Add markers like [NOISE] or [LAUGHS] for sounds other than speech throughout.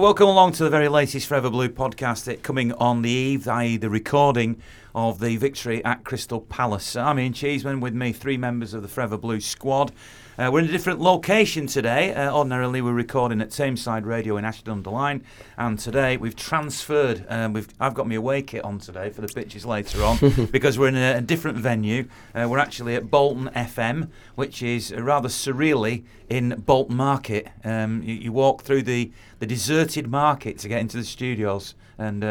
Welcome along to the very latest Forever Blue podcast. It coming on the eve, i.e., the recording of the victory at Crystal Palace. I'm Ian Cheeseman with me, three members of the Forever Blue squad. Uh, we're in a different location today. Uh, ordinarily, we're recording at Tameside Radio in Ashton under Lyne, and today we've transferred. Um, we've I've got my away kit on today for the pitches later on [LAUGHS] because we're in a, a different venue. Uh, we're actually at Bolton FM, which is rather surreally in Bolton Market. Um, you, you walk through the the deserted market to get into the studios, and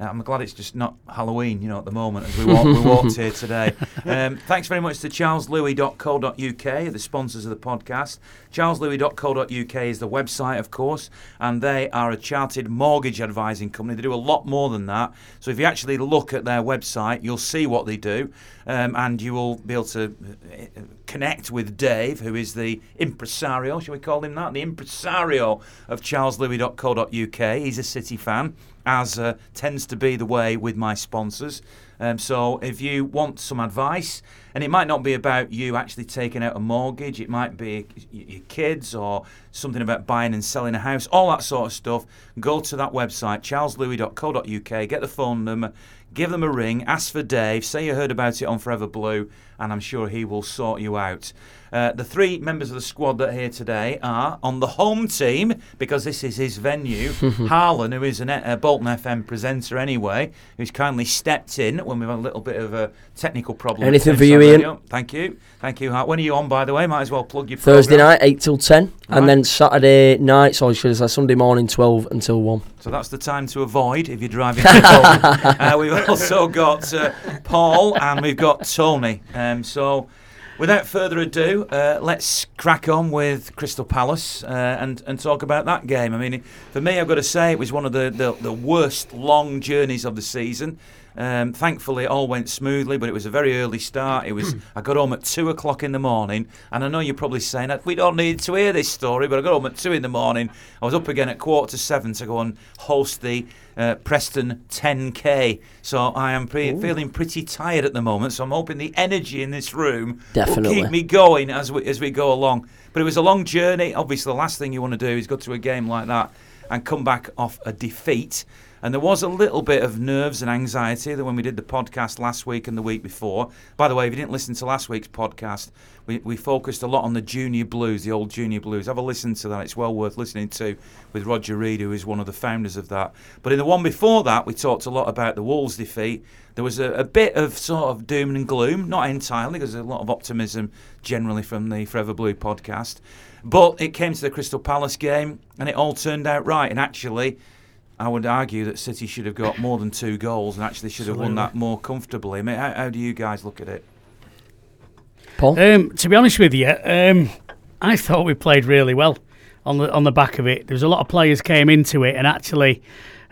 uh, I'm glad it's just not Halloween, you know, at the moment as we, walk, we walked here today. [LAUGHS] Um, thanks very much to charleslewis.co.uk, the sponsors of the podcast. charleslewis.co.uk is the website, of course, and they are a chartered mortgage advising company. They do a lot more than that. So if you actually look at their website, you'll see what they do, um, and you will be able to uh, connect with Dave, who is the impresario, shall we call him that? The impresario of charleslewis.co.uk. He's a City fan as uh, tends to be the way with my sponsors. Um, so if you want some advice, and it might not be about you actually taking out a mortgage, it might be your kids or something about buying and selling a house, all that sort of stuff, go to that website, charleslewis.co.uk, get the phone number, give them a ring, ask for Dave, say you heard about it on Forever Blue, and I'm sure he will sort you out. Uh, the three members of the squad that are here today are on the home team because this is his venue. [LAUGHS] Harlan, who is an, a Bolton FM presenter anyway, who's kindly stepped in when we've had a little bit of a technical problem. Anything for you, Ian? Thank you, thank you. When are you on, by the way? Might as well plug your Thursday programme. night, eight till ten, Right. and then Saturday night. So should I say Sunday morning, twelve until one. So that's the time to avoid if you're driving. to Bolton. [LAUGHS] uh, we've also got uh, Paul and we've got Tony. Um, so. Without further ado, uh, let's crack on with Crystal Palace uh, and and talk about that game. I mean, for me, I've got to say it was one of the, the, the worst long journeys of the season. Um, thankfully, it all went smoothly, but it was a very early start. It was [CLEARS THROAT] I got home at two o'clock in the morning, and I know you're probably saying that we don't need to hear this story, but I got home at two in the morning. I was up again at quarter to seven to go and host the uh, Preston 10k. So I am pre- feeling pretty tired at the moment. So I'm hoping the energy in this room will Definitely. keep me going as we as we go along. But it was a long journey. Obviously, the last thing you want to do is go to a game like that and come back off a defeat. And there was a little bit of nerves and anxiety that when we did the podcast last week and the week before. By the way, if you didn't listen to last week's podcast, we, we focused a lot on the junior blues, the old junior blues. Have a listen to that; it's well worth listening to with Roger Reed, who is one of the founders of that. But in the one before that, we talked a lot about the Wolves defeat. There was a, a bit of sort of doom and gloom, not entirely, because there's a lot of optimism generally from the Forever Blue podcast. But it came to the Crystal Palace game, and it all turned out right. And actually, I would argue that City should have got more than two goals and actually should have won that more comfortably. I mean, how, how do you guys look at it? Paul, Um, to be honest with you, um, I thought we played really well on the on the back of it. There was a lot of players came into it, and actually,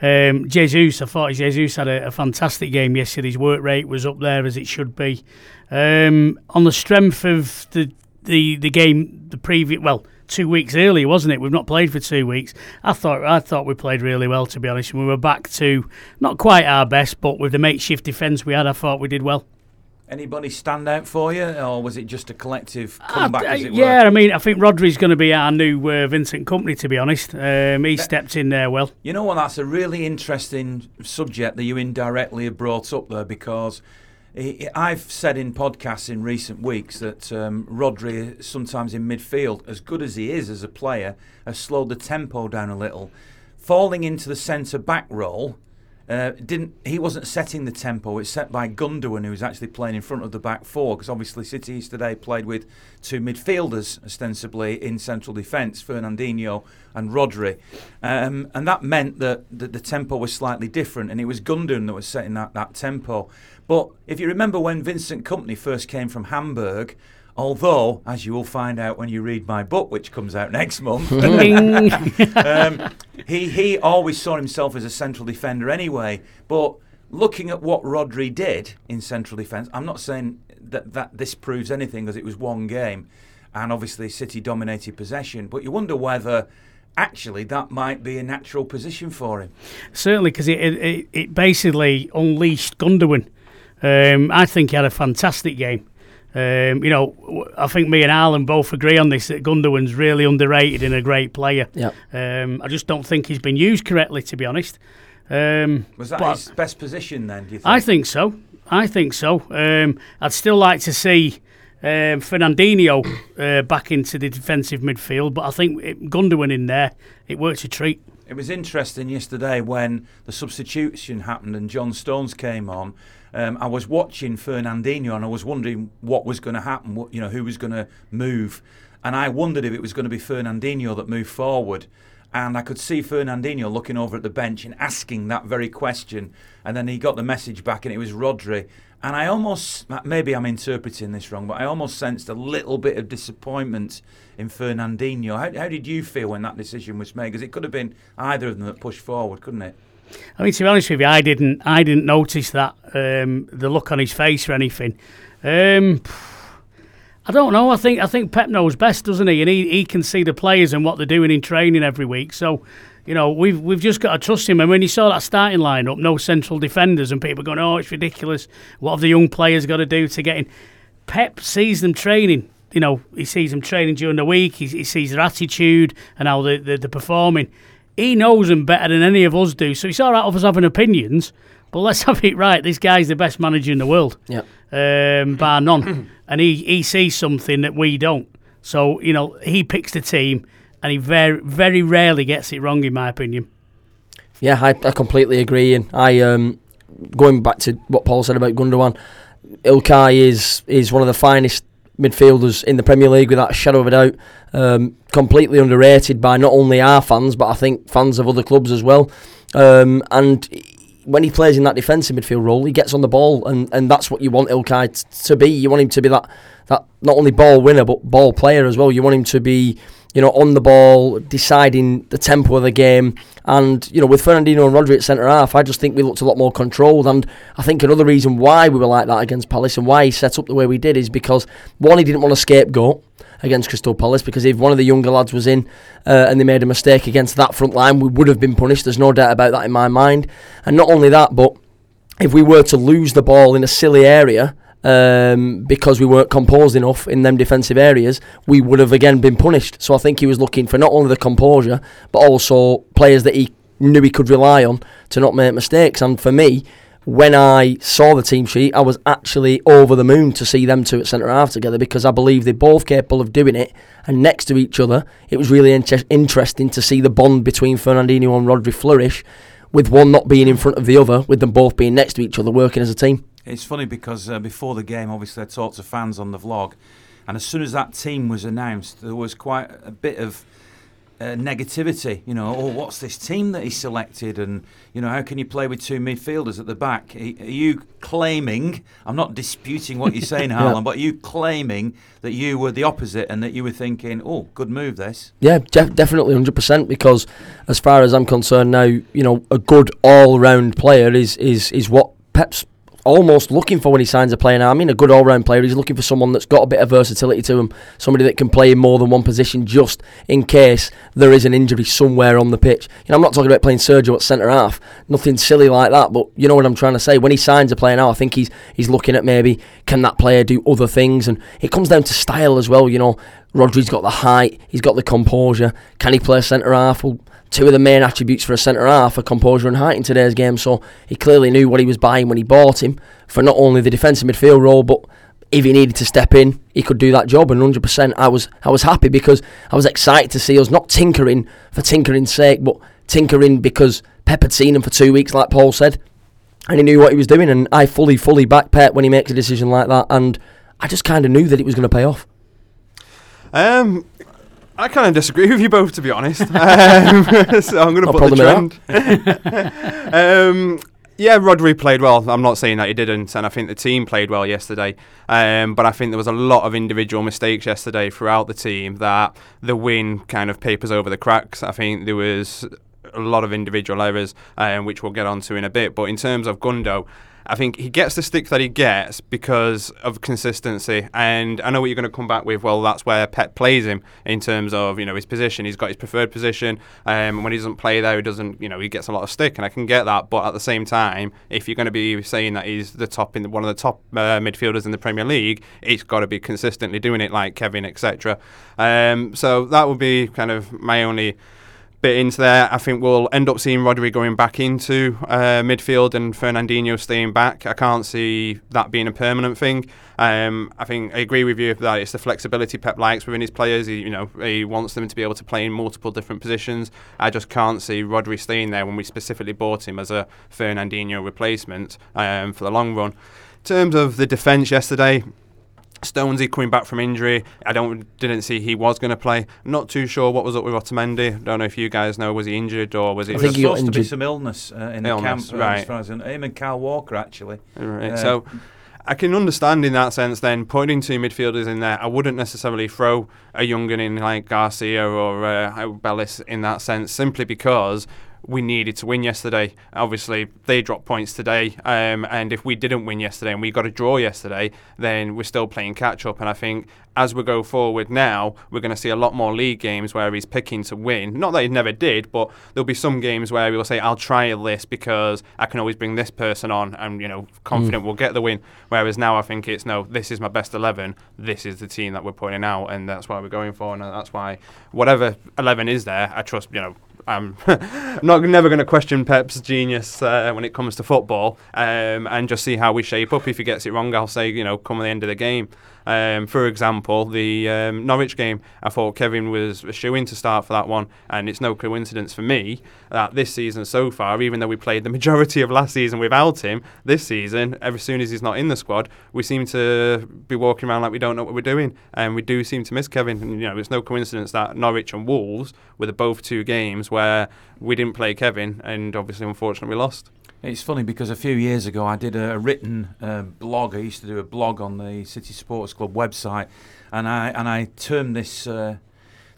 um, Jesus, I thought Jesus had a, a fantastic game yesterday. His work rate was up there as it should be. Um, on the strength of the the the game, the previous well. Two weeks earlier, wasn't it? We've not played for two weeks. I thought I thought we played really well, to be honest. And we were back to not quite our best, but with the makeshift defence we had, I thought we did well. Anybody stand out for you, or was it just a collective comeback, I- as it yeah, were? I mean, I think Rodri's going to be our new uh, Vincent Kompany. To be honest, um, he stepped in there well. You know what? That's a really interesting subject that you indirectly have brought up there because I've said in podcasts in recent weeks that um, Rodri, sometimes in midfield, as good as he is as a player, has slowed the tempo down a little. Falling into the centre back role, uh, didn't he wasn't setting the tempo. It's set by Gundogan, who was actually playing in front of the back four, because obviously City yesterday played with two midfielders ostensibly in central defence, Fernandinho and Rodri, um, and that meant that the, the tempo was slightly different, and it was Gundogan that was setting that, that tempo. But if you remember when Vincent Kompany first came from Hamburg. Although, as you will find out when you read my book, which comes out [LAUGHS] next month, [LAUGHS] [LAUGHS] um, he he always saw himself as a central defender anyway. But looking at what Rodri did in central defence, I'm not saying that, that this proves anything because it was one game, and obviously City dominated possession. But you wonder whether actually that might be a natural position for him. Certainly, because it, it it basically unleashed Gundogan. Um, I think he had a fantastic game. Um, you know, w- I think me and Alan both agree on this that Gundogan's really underrated and a great player. Yeah. Um, I just don't think he's been used correctly, to be honest. Um, Was that his best position then? Do you think? I think so. I think so. Um, I'd still like to see um, Fernandinho uh, back into the defensive midfield, but I think it, Gundogan in there, it works a treat. It was interesting yesterday when the substitution happened and John Stones came on. Um, I was watching Fernandinho and I was wondering what was going to happen. What, you know, who was going to move, and I wondered if it was going to be Fernandinho that moved forward. And I could see Fernandinho looking over at the bench and asking that very question. And then he got the message back, and it was Rodri. And I almost, maybe I'm interpreting this wrong, but I almost sensed a little bit of disappointment in Fernandinho. How, how did you feel when that decision was made? Because it could have been either of them that pushed forward, couldn't it? I mean, to be honest with you, I didn't, I didn't notice that um, the look on his face or anything. Um, I don't know. I think I think Pep knows best, doesn't he? And he, he can see the players and what they're doing in training every week. So, you know, we've we've just got to trust him. And when you saw that starting lineup, no central defenders, and people going, "Oh, it's ridiculous. What have the young players got to do to get in?" Pep sees them training. You know, he sees them training during the week. He, he sees their attitude and how they, they, they're performing. He knows them better than any of us do. So it's all right of us having opinions, but let's [LAUGHS] have it right. This guy's the best manager in the world Yeah. um, bar none. [COUGHS] and he, he sees something that we don't. So, you know, he picks the team and he very, very rarely gets it wrong, in my opinion. Yeah, I, I completely agree. And I, um, going back to what Paul said about Gundogan, Ilkay is is one of the finest midfielders in the Premier League without a shadow of a doubt. Um, completely underrated by not only our fans, but I think fans of other clubs as well. Um, and when he plays in that defensive midfield role, he gets on the ball, and, and that's what you want Ilkay t- to be. You want him to be that that not only ball winner but ball player as well. You want him to be you know on the ball, deciding the tempo of the game. And you know with Fernandinho and Rodri at centre half, I just think we looked a lot more controlled. And I think another reason why we were like that against Palace and why he set up the way we did is because one, he didn't want to scapegoat against Crystal Palace because if one of the younger lads was in uh, and they made a mistake against that front line, we would have been punished. There's no doubt about that in my mind. And not only that, but if we were to lose the ball in a silly area um, because we weren't composed enough in them defensive areas, we would have again been punished. So I think he was looking for not only the composure but also players that he knew he could rely on to not make mistakes. And for me, when I saw the team sheet, I was actually over the moon to see them two at centre half together because I believe they're both capable of doing it. And next to each other, it was really inter- interesting to see the bond between Fernandinho and Rodri flourish, with one not being in front of the other, with them both being next to each other, working as a team. It's funny because uh, before the game, obviously, I talked to fans on the vlog, and as soon as that team was announced, there was quite a bit of uh, negativity. You know, oh, what's this team that he selected, and you know, how can you play with two midfielders at the back? Are are you claiming? I'm not disputing what you're [LAUGHS] saying, Harlan, but are you claiming that you were the opposite and that you were thinking, oh, good move, this? Yeah, def- definitely, hundred percent. Because as far as I'm concerned now, you know, a good all-round player is is is what Pep's almost looking for when he signs a player now. I mean, a good all-round player. He's looking for someone that's got a bit of versatility to him, somebody that can play in more than one position, just in case there is an injury somewhere on the pitch. You know, I'm not talking about playing Sergio at centre half, nothing silly like that. But you know what I'm trying to say. When he signs a player now, I think he's he's looking at maybe can that player do other things, and it comes down to style as well. You know, Rodri's got the height, he's got the composure. Can he play centre half? Well, two of the main attributes for a centre half are composure and height in today's game. So he clearly knew what he was buying when he bought him for not only the defensive midfield role, but if he needed to step in, he could do that job. And 100%, I was I was happy because I was excited to see us not tinkering for tinkering's sake, but tinkering because Pep had seen him for two weeks, like Paul said, and he knew what he was doing. And I fully, fully back Pep when he makes a decision like that. And I just kind of knew that it was going to pay off. Um, I kind of disagree with you both, to be honest. [LAUGHS] um, [LAUGHS] so I'm going to put the problem trend. [LAUGHS] um, yeah, Rodri played well. I'm not saying that he didn't, and I think the team played well yesterday. Um, but I think there was a lot of individual mistakes yesterday throughout the team that the win kind of papers over the cracks. I think there was a lot of individual errors, um, which we'll get onto in a bit. But in terms of Gundo, I think he gets the stick that he gets because of consistency. And I know what you're going to come back with. Well, that's where Pep plays him in terms of you know his position. He's got his preferred position. Um, when he doesn't play there, he doesn't you know he gets a lot of stick, and I can get that. But at the same time, if you're going to be saying that he's the top in the, one of the top uh, midfielders in the Premier League, it's got to be consistently doing it like Kevin, etc. Um, so that would be kind of my only bit into there. I think we'll end up seeing Rodri going back into uh, midfield and Fernandinho staying back. I can't see that being a permanent thing. Um, I think I agree with you that it's the flexibility Pep likes within his players. He, you know, he wants them to be able to play in multiple different positions. I just can't see Rodri staying there when we specifically bought him as a Fernandinho replacement um, for the long run. In terms of the defence yesterday, Stonesy coming back from injury. I don't didn't see he was going to play. Not too sure what was up with Otamendi. Don't know if you guys know was he injured or was he? I think he supposed got to be some illness uh, in Illness, the camp, right. as far as him and Kyle Walker actually. Right. Uh, so I can understand in that sense. Then putting two midfielders in there, I wouldn't necessarily throw a young gun in like Garcia or uh, Bellis in that sense, simply because. We needed to win yesterday. Obviously, they dropped points today, um, and if we didn't win yesterday and we got a draw yesterday, then we're still playing catch up. And I think as we go forward now, we're going to see a lot more league games where he's picking to win. Not that he never did, but there'll be some games where he'll say, "I'll try this because I can always bring this person on, and you know, confident we'll get the win." Whereas now, I think it's no, this is my best eleven. This is the team that we're putting out, and that's why we're going for, and that's why whatever eleven is there, I trust. You know, I'm [LAUGHS] not never going to question Pep's genius uh, when it comes to football, um, and just see how we shape up. If he gets it wrong, I'll say you know come at the end of the game. Um, for example, the um, Norwich game, I thought Kevin was a shoe in to start for that one, and it's no coincidence for me that this season so far, even though we played the [LAUGHS] majority of last season without him, this season, as soon as he's not in the squad, we seem to be walking around like we don't know what we're doing, and we do seem to miss Kevin. And you know, it's no coincidence that Norwich and Wolves were the both two games where we didn't play Kevin, and obviously, unfortunately, we lost. It's funny because a few years ago I did a written uh, blog. I used to do a blog on the City Sports Club website, and I and I termed this uh,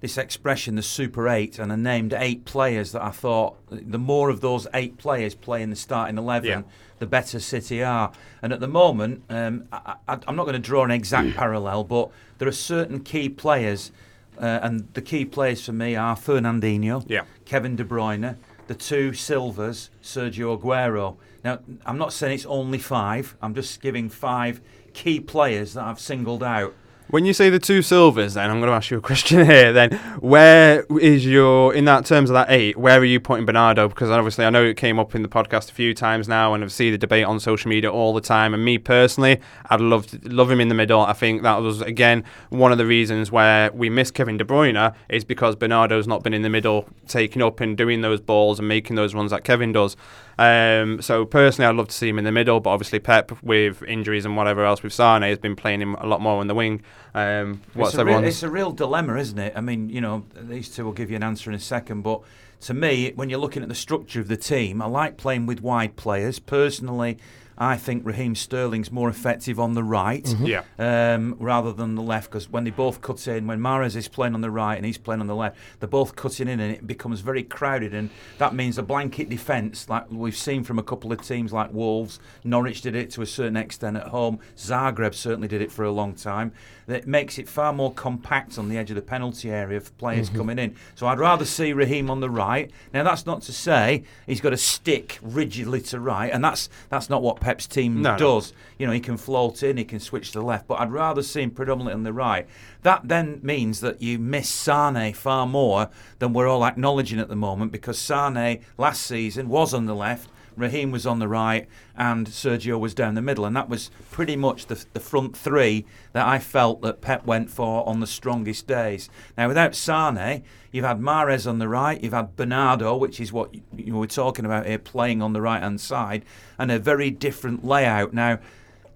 this expression the Super Eight, and I named eight players that I thought the more of those eight players play in the starting eleven, Yeah. the better City are. And at the moment, um, I, I, I'm not going to draw an exact parallel, but there are certain key players, uh, and the key players for me are Fernandinho, Yeah. Kevin De Bruyne, the two Silvas, Sergio Aguero. Now, I'm not saying it's only five. I'm just giving five key players that I've singled out. When you say the two Silvas, then I'm going to ask you a question [LAUGHS] here. Then, where is your in that terms of that eight? Where are you putting Bernardo? Because obviously, I know it came up in the podcast a few times now, and I've seen the debate on social media all the time. And me personally, I'd love to, love him in the middle. I think that was again one of the reasons where we miss Kevin De Bruyne is because Bernardo's not been in the middle, taking up and doing those balls and making those runs that Kevin does. Um, so personally, I'd love to see him in the middle, but obviously Pep with injuries and whatever else with Sane has been playing him a lot more on the wing. Um, what's it's, a real, it's a real dilemma, isn't it? I mean, you know, these two will give you an answer in a second, but to me, when you're looking at the structure of the team, I like playing with wide players. Personally, I think Raheem Sterling's more effective on the right Yeah. um, rather than the left because when they both cut in, when Mahrez is playing on the right and he's playing on the left, they're both cutting in and it becomes very crowded. And that means a blanket defence, like we've seen from a couple of teams like Wolves. Norwich did it to a certain extent at home. Zagreb certainly did it for a long time. That makes it far more compact on the edge of the penalty area for players mm-hmm. coming in. So I'd rather see Raheem on the right. Now that's not to say he's got to stick rigidly to right, and that's that's not what Pep's team No, no. does. You know, he can float in, he can switch to the left, but I'd rather see him predominantly on the right. That then means that you miss Sane far more than we're all acknowledging at the moment because Sane last season was on the left. Raheem was on the right and Sergio was down the middle, and that was pretty much the, the front three that I felt that Pep went for on the strongest days. Now, without Sane, you've had Mahrez on the right, you've had Bernardo, which is what you know, we're talking about here, playing on the right hand side, and a very different layout. Now,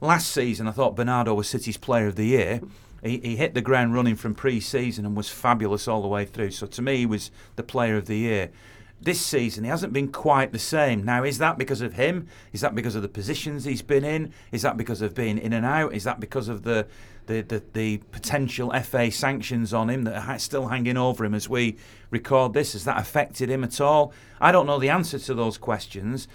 last season, I thought Bernardo was City's Player of the Year. He, he hit the ground running from pre-season and was fabulous all the way through. So to me, he was the Player of the Year. This season he hasn't been quite the same. Now, is that because of him? Is that because of the positions he's been in? Is that because of being in and out? Is that because of the the, the, the potential FA sanctions on him that are still hanging over him as we record this? Has that affected him at all? I don't know the answer to those questions.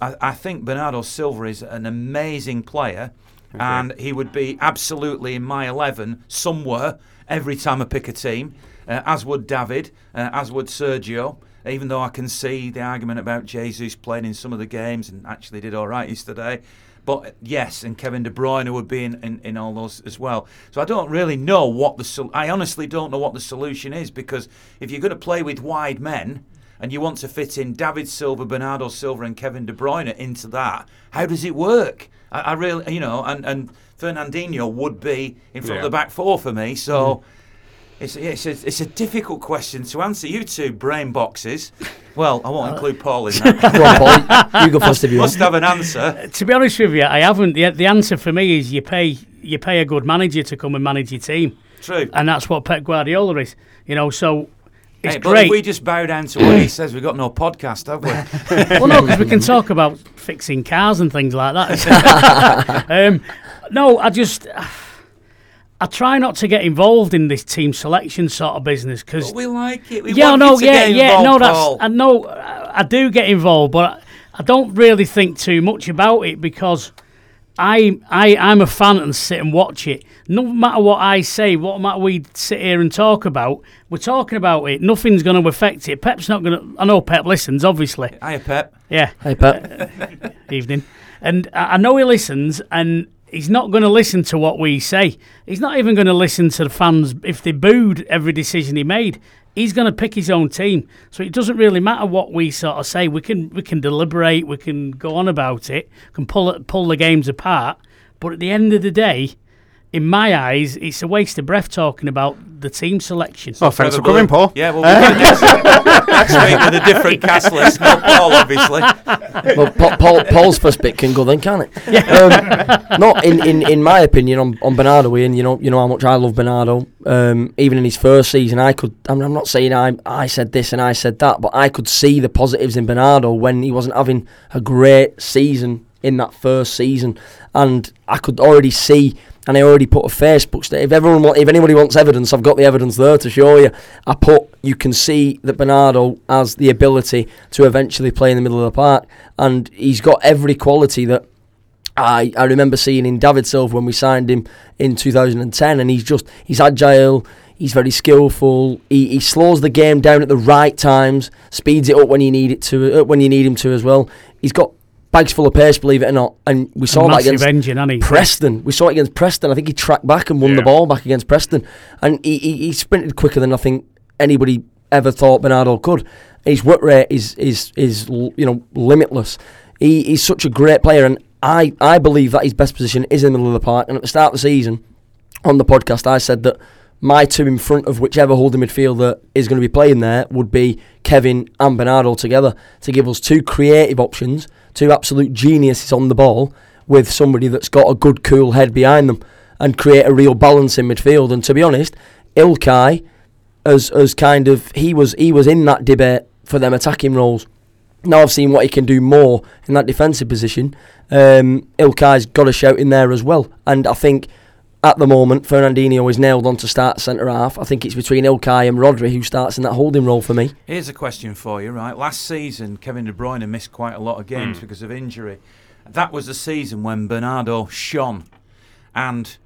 I, I think Bernardo Silva is an amazing player, and he would be absolutely in my 11 somewhere every time I pick a team, uh, as would David, uh, as would Sergio. Even though I can see the argument about Jesus playing in some of the games and actually did all right yesterday. But yes, and Kevin De Bruyne would be in, in, in all those as well. So I don't really know what the sol- I honestly don't know what the solution is because if you're going to play with wide men and you want to fit in David Silva, Bernardo Silva, and Kevin De Bruyne into that, how does it work? I, I really, you know, and and Fernandinho would be in front Yeah. of the back four for me. So. Hmm. It's, it's, a, it's a difficult question to answer. You two brain boxes. Well, I won't include Paul in that. [LAUGHS] Paul. You go first if you. Must have an answer. To be honest with you, I haven't. The, the answer for me is you pay you pay a good manager to come and manage your team, True. and that's what Pep Guardiola is. You know, so it's Hey, but great. if we just bow down to what he says, we've got no podcast, have we? [LAUGHS] well, no, because we can talk about fixing cars and things like that. [LAUGHS] um, no, I just I try not to get involved in this team selection sort of business because we like it. We yeah, want no, you to yeah, get yeah, involved, no, Paul. that's I know I I do get involved, but I don't really think too much about it because I I I'm a fan and sit and watch it. No matter what I say, what matter we sit here and talk about, we're talking about it. Nothing's going to affect it. Pep's not going to. I know Pep listens, obviously. Hiya, Pep. Yeah, Hey, Pep. [LAUGHS] evening. And I I know he listens, and he's not going to listen to what we say. He's not even going to listen to the fans if they booed every decision he made. He's going to pick his own team, so it doesn't really matter what we sort of say. We can we can deliberate, we can go on about it, can pull pull the games apart. But at the end of the day, in my eyes, it's a waste of breath talking about the team selection. Oh, thanks for coming, Paul. Yeah, well, we'll get next, next week with a different [LAUGHS] cast list. No Paul, obviously. [LAUGHS] well, Pa- Paul, Paul's first bit can go then, can't it? Um, no, in, in, in my opinion on, on Bernardo, Ian, you know you know how much I love Bernardo. Um, even in his first season, I could. I'm, I'm not saying I I said this and I said that, but I could see the positives in Bernardo when he wasn't having a great season in that first season, and I could already see. And I already put a Facebook state. If everyone, wa- if anybody wants evidence, I've got the evidence there to show you. I put, you can see that Bernardo has the ability to eventually play in the middle of the park, and he's got every quality that I, I remember seeing in David Silva when we signed him in 2010, and he's just he's agile, he's very skillful, he, he slows the game down at the right times, speeds it up when you need it to uh, when you need him to as well. He's got bags full of pace, believe it or not, and we saw that against engine, hasn't he? Preston. We saw it against Preston. I think he tracked back and won the ball back against Preston, and he, he, he sprinted quicker than I think anybody ever thought Bernardo could. His work rate is is is you know limitless. He, he's such a great player, and I, I believe that his best position is in the middle of the park. And at the start of the season, on the podcast, I said that my two in front of whichever holding midfielder is going to be playing there would be Kevin and Bernardo together to give us two creative options, two absolute geniuses on the ball with somebody that's got a good, cool head behind them and create a real balance in midfield. And to be honest, Ilkay as as kind of he was he was in that debate for them attacking roles. Now I've seen what he can do more in that defensive position. Um, Ilkay's got a shout in there as well, and I think at the moment Fernandinho is nailed on to start centre half. I think it's between Ilkay and Rodri who starts in that holding role for me. Here's a question for you, right? Last season, Kevin De Bruyne missed quite a lot of games hmm. because of injury. That was the season when Bernardo shone. And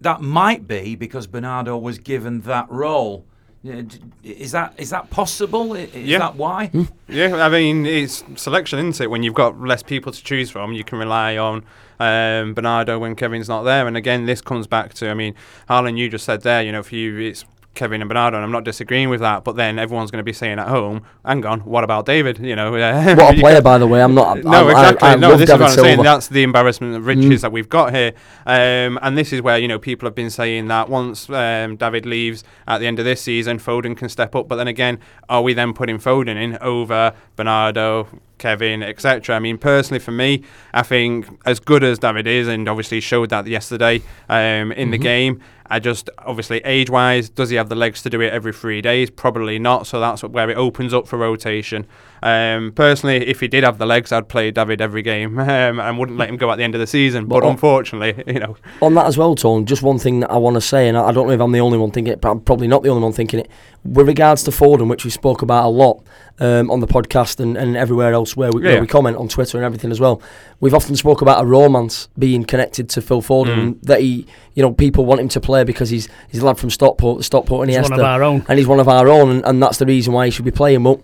that might be because Bernardo was given that role. Yeah, Is that is that possible? Is Yeah. that why? Yeah, I mean it's selection, isn't it? When you've got less people to choose from, you can rely on um, Bernardo when Kevin's not there. And again, this comes back to, I mean, Harlan, you just said there, you know, for you it's Kevin and Bernardo, and I'm not disagreeing with that. But then everyone's going to be saying at home, "Hang on, what about David?" You know, uh, What a [LAUGHS] player, by the way. I'm not. no, I, exactly. I, I no, this David is what I'm saying. That's the embarrassment of riches Mm. that we've got here. Um, and this is where, you know, people have been saying that once um, David leaves at the end of this season, Foden can step up. But then again, are we then putting Foden in over Bernardo, Kevin, etc. I mean, personally, for me, I think as good as David is, and obviously showed that yesterday um, in the Mhm. game. I just obviously age wise, does he have the legs to do it every three days? Probably not. So that's where it opens up for rotation. Um, personally, if he did have the legs, I'd play David every game [LAUGHS] um, and wouldn't let him go at the end of the season. But, But on- unfortunately, [LAUGHS] you know, On that as well, Tone, just one thing that I want to say, and I I don't know if I'm the only one thinking it, but I'm probably not the only one thinking it. With regards to Foden, which we spoke about a lot um, on the podcast and, and everywhere else where we, Yeah. where we comment on Twitter and everything as well, we've often spoke about a romance being connected to Phil Foden, Mm. that he, you know, people want him to play because he's he's a lad from Stockport, Stockport and He's one of our own. and he's one of our own, and, and that's the reason why he should be playing. But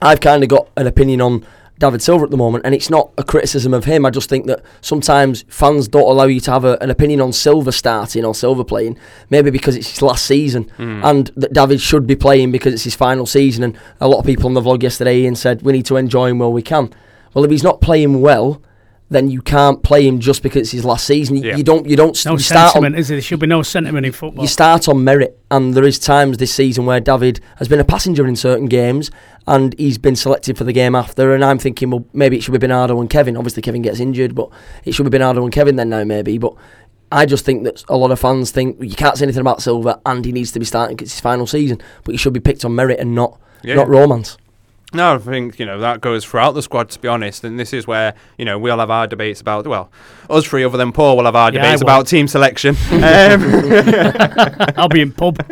I've kind of got an opinion on David Silva at the moment, and it's not a criticism of him. I just think that sometimes fans don't allow you to have a, an opinion on Silva starting or Silva playing, maybe because it's his last season, Mm. and that David should be playing because it's his final season. And a lot of people on the vlog yesterday Ian said we need to enjoy him while we can. Well, if he's not playing well. Then you can't play him just because it's his last season. You, Yeah. you don't. You don't. No you start on, sentiment, is there? There should be no sentiment in football. you start on merit, and there is times this season where David has been a passenger in certain games, and he's been selected for the game after. And I'm thinking, well, maybe it should have been Bernardo and Kevin. Obviously, Kevin gets injured, but it should have been Bernardo and Kevin then now, maybe. But I just think that a lot of fans think you can't say anything about Silva, and he needs to be starting 'cause it's his final season. But he should be picked on merit and not Yeah. not romance. No, I think you know that goes throughout the squad. To be honest, and this is where you know we all have our debates about. Well, us three, other than Paul, will have our Yeah, debates about team selection. [LAUGHS] um, [LAUGHS] I'll be in pub. [LAUGHS]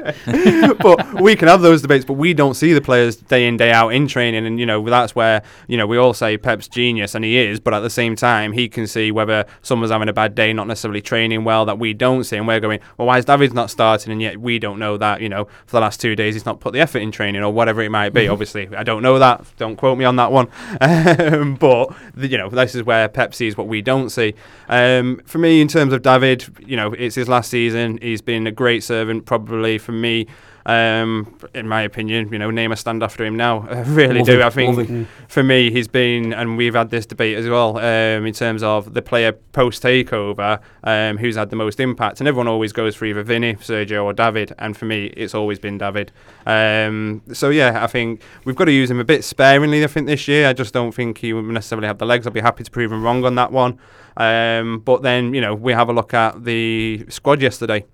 but we can have those debates, but we don't see the players day in day out in training, and you know that's where you know we all say Pep's genius, and he is. But at the same time, he can see whether someone's having a bad day, not necessarily training well, that we don't see, and we're going, well, why is David not starting? And yet we don't know that. You know, for the last two days, he's not put the effort in training or whatever it might be. Obviously, I don't know that. Don't quote me on that one. [LAUGHS] Um, but the, you know, this is where Pep sees what we don't see. Um, for me, in terms of David, you know, it's his last season. He's been a great servant, probably for me. Um, in my opinion, you know, name a stand after him now. [LAUGHS] I really do. I think for me, he's been, and we've had this debate as well, um, in terms of the player post takeover, um, who's had the most impact. And everyone always goes for either Vinny, Sergio, or David. And for me, it's always been David. Um, so yeah, I think we've got to use him a bit sparingly. I think this year, I just don't think he would necessarily have the legs. I'll be happy to prove him wrong on that one. Um, but then, you know, we have a look at the squad yesterday.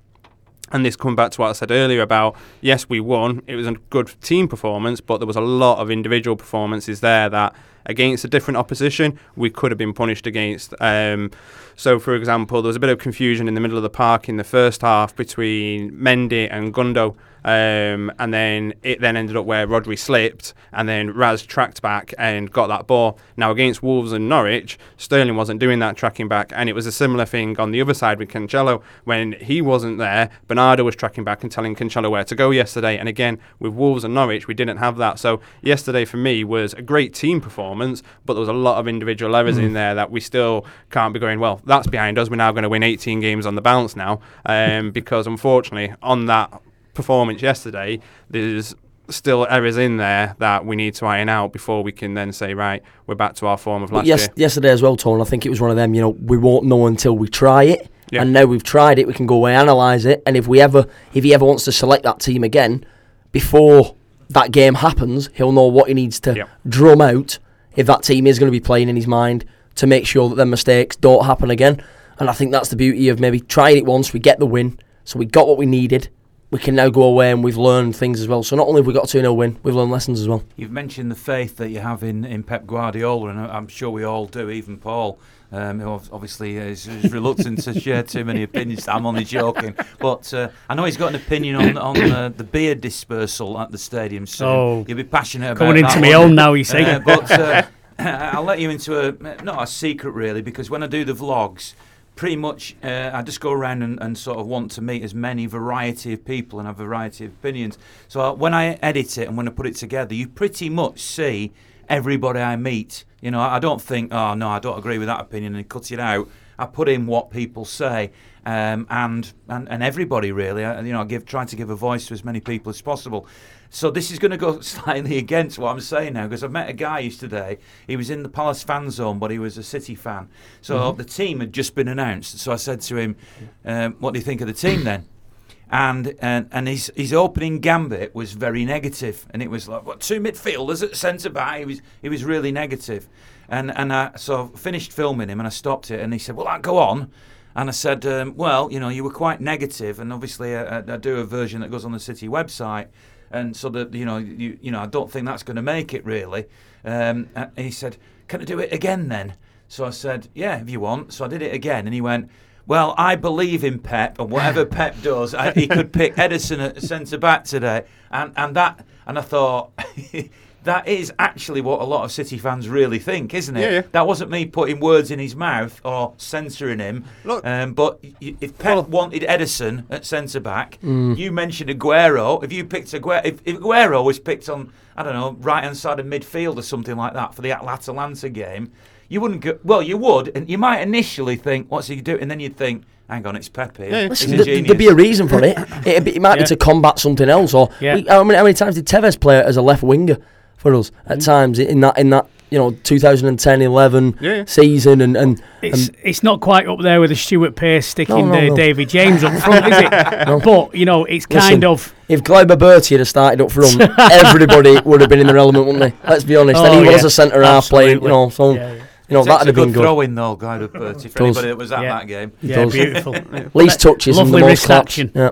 And this coming back to what I said earlier about yes, we won. It was a good team performance, but there was a lot of individual performances there that against a different opposition we could have been punished against. Um, so, for example, there was a bit of confusion in the middle of the park in the first half between Mendy and Gundo. Um, and then it then ended up where Rodri slipped, and then Raz tracked back and got that ball. Now against Wolves and Norwich, Sterling wasn't doing that tracking back, and it was a similar thing on the other side with Cancelo when he wasn't there. Bernardo was tracking back and telling Cancelo where to go yesterday, and again with Wolves and Norwich, we didn't have that. So yesterday for me was a great team performance, but there was a lot of individual errors in there that we still can't be going. Well, that's behind us. We're now going to win 18 games on the bounce now, um, because unfortunately on that performance yesterday, there's still errors in there that we need to iron out before we can then say, right, we're back to our form of last yes, year. yesterday as well, Tone. I think it was one of them. You know, we won't know until we try it, Yeah. and now we've tried it. We can go away, analyze it, and if we ever, if he ever wants to select that team again, before that game happens, he'll know what he needs to Yeah. drum out if that team is going to be playing in his mind to make sure that their mistakes don't happen again. And I think that's the beauty of maybe trying it once. We get the win, so we got what we needed. We can now go away and we've learned things as well. So not only have we got a 2 0 win, we've learned lessons as well. You've mentioned the faith that you have in, in Pep Guardiola, and I- I'm sure we all do, even Paul. Um, who obviously is, is reluctant to share too many opinions. I'm only joking, but uh, I know he's got an opinion on on the, the beer dispersal at the stadium. So Oh. you'll be passionate about Coming that into my one. own now, you see. Uh, but uh, [LAUGHS] I'll let you into a not a secret really, because when I do the vlogs, pretty much uh, I just go around and, and sort of want to meet as many variety of people and have a variety of opinions. So uh, when I edit it and when I put it together, you pretty much see everybody I meet. You know, I I don't think, oh no, I don't agree with that opinion and cut it out. I put in what people say, um, and, and and everybody really. I, you know, I give try to give a voice to as many people as possible. So this is going to go [LAUGHS] slightly against what I'm saying now because I met a guy yesterday. He was in the Palace fan zone, but he was a City fan. So the team had just been announced. So I said to him, um, "What do you think of the team then?" and and and his his opening gambit was very negative, and it was like what two midfielders at centre back. He was he was really negative, and and I so I finished filming him and I stopped it, and he said, "Well, I'll go on." And I said, um, well, you know, you were quite negative, and obviously I, I, I do a version that goes on the city website, and so that you know, you, you know, I don't think that's going to make it really. Um, he said, can I do it again then? So I said, yeah, if you want. So I did it again, and he went, well, I believe in Pep, and whatever [LAUGHS] Pep does, I, he could pick Ederson at centre back today, and and that, and I thought. [LAUGHS] That is actually what a lot of City fans really think, isn't it? Yeah, yeah. That wasn't me putting words in his mouth or censoring him. Look- um, but if Pep wanted Ederson at centre back, you mentioned Aguero. If you picked Aguero, if, if Aguero was picked on, I don't know, right hand side of midfield or something like that for the Atalanta game, you wouldn't go. Well, you would, and you might initially think, "What's he doing?" And then you'd think, "Hang on, it's Pep here. Yeah, yeah. He's Listen, a th- genius." there'd be a reason for it. [LAUGHS] It'd be, it might Yeah. be to combat something else. Or Yeah. we- how, many, how many times did Tevez play as a left winger for us Mm-hmm. at times in that in that you know 2010 11 Yeah, yeah. season and and, It's and it's not quite up there with the Stuart Pearce sticking No, no, the no. David James up front, is it? [LAUGHS] But you know, it's kind Listen, of if Glauber Berti had started up front, [LAUGHS] everybody would have been in the element, wouldn't they? Let's be honest. Oh, and he was a centre half playing, you know, so Yeah, yeah. you know Takes that'd have been good good. throw in though, Guy of Bertie, for anybody that was at Yeah. that game. Yeah, beautiful. Least touches and the most wrist claps. action. Yeah,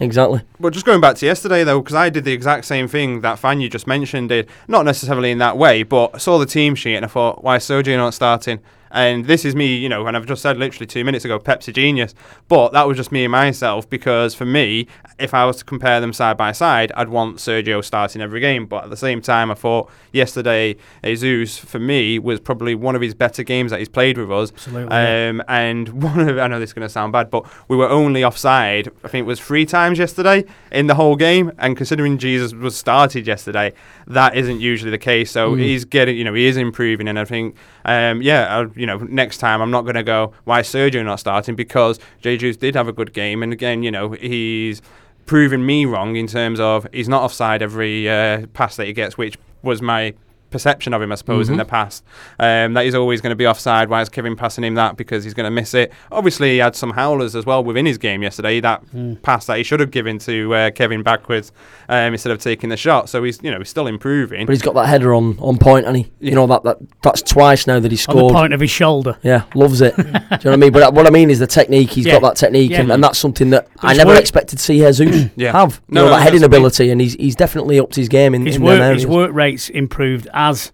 exactly. But just going back to yesterday, though, because I did the exact same thing that fan you just mentioned did. Not necessarily in that way, but I saw the team sheet and I thought, why is Sergio not starting? And this is me, you know, and I've just said literally two minutes ago, Pepsi genius. But that was just me and myself because for me, if I was to compare them side by side, I'd want Sergio starting every game. But at the same time, I thought yesterday, Jesus, for me, was probably one of his better games that he's played with us. Absolutely, yeah. Um, and [LAUGHS] one of, I know this is going to sound bad, but we were only offside, I think it was three times yesterday in the whole game. And considering Jesus was started yesterday, that isn't usually the case. So Mm. he's getting, you know, he is improving. And I think, um, yeah, I, you know, next time I'm not going to go, why is Sergio not starting? Because Jesus did have a good game. And again, you know, he's proven me wrong in terms of he's not offside every uh, pass that he gets, which was my perception of him, I suppose, in Mhm. the past. Um, that he's always going to be offside. Why is Kevin passing him that? Because he's going to miss it. Obviously, he had some howlers as well within his game yesterday. That pass that he should have given to uh, Kevin backwards um, instead of taking the shot. So he's, you know, he's still improving. But he's got that header on, on point, and he, Yeah. you know that, that that's twice now that he on the scored. point of his shoulder. Yeah, loves it. [LAUGHS] Do you know what I mean? But what I mean is the technique. He's Yeah. got that technique, Yeah. and, and that's something that I never work- expected to see Jesus [CLEARS THROAT] Yeah. have. You No, know, no, that heading that's what I mean. ability, and he's he's definitely upped his game in, His in work, his work rates improved as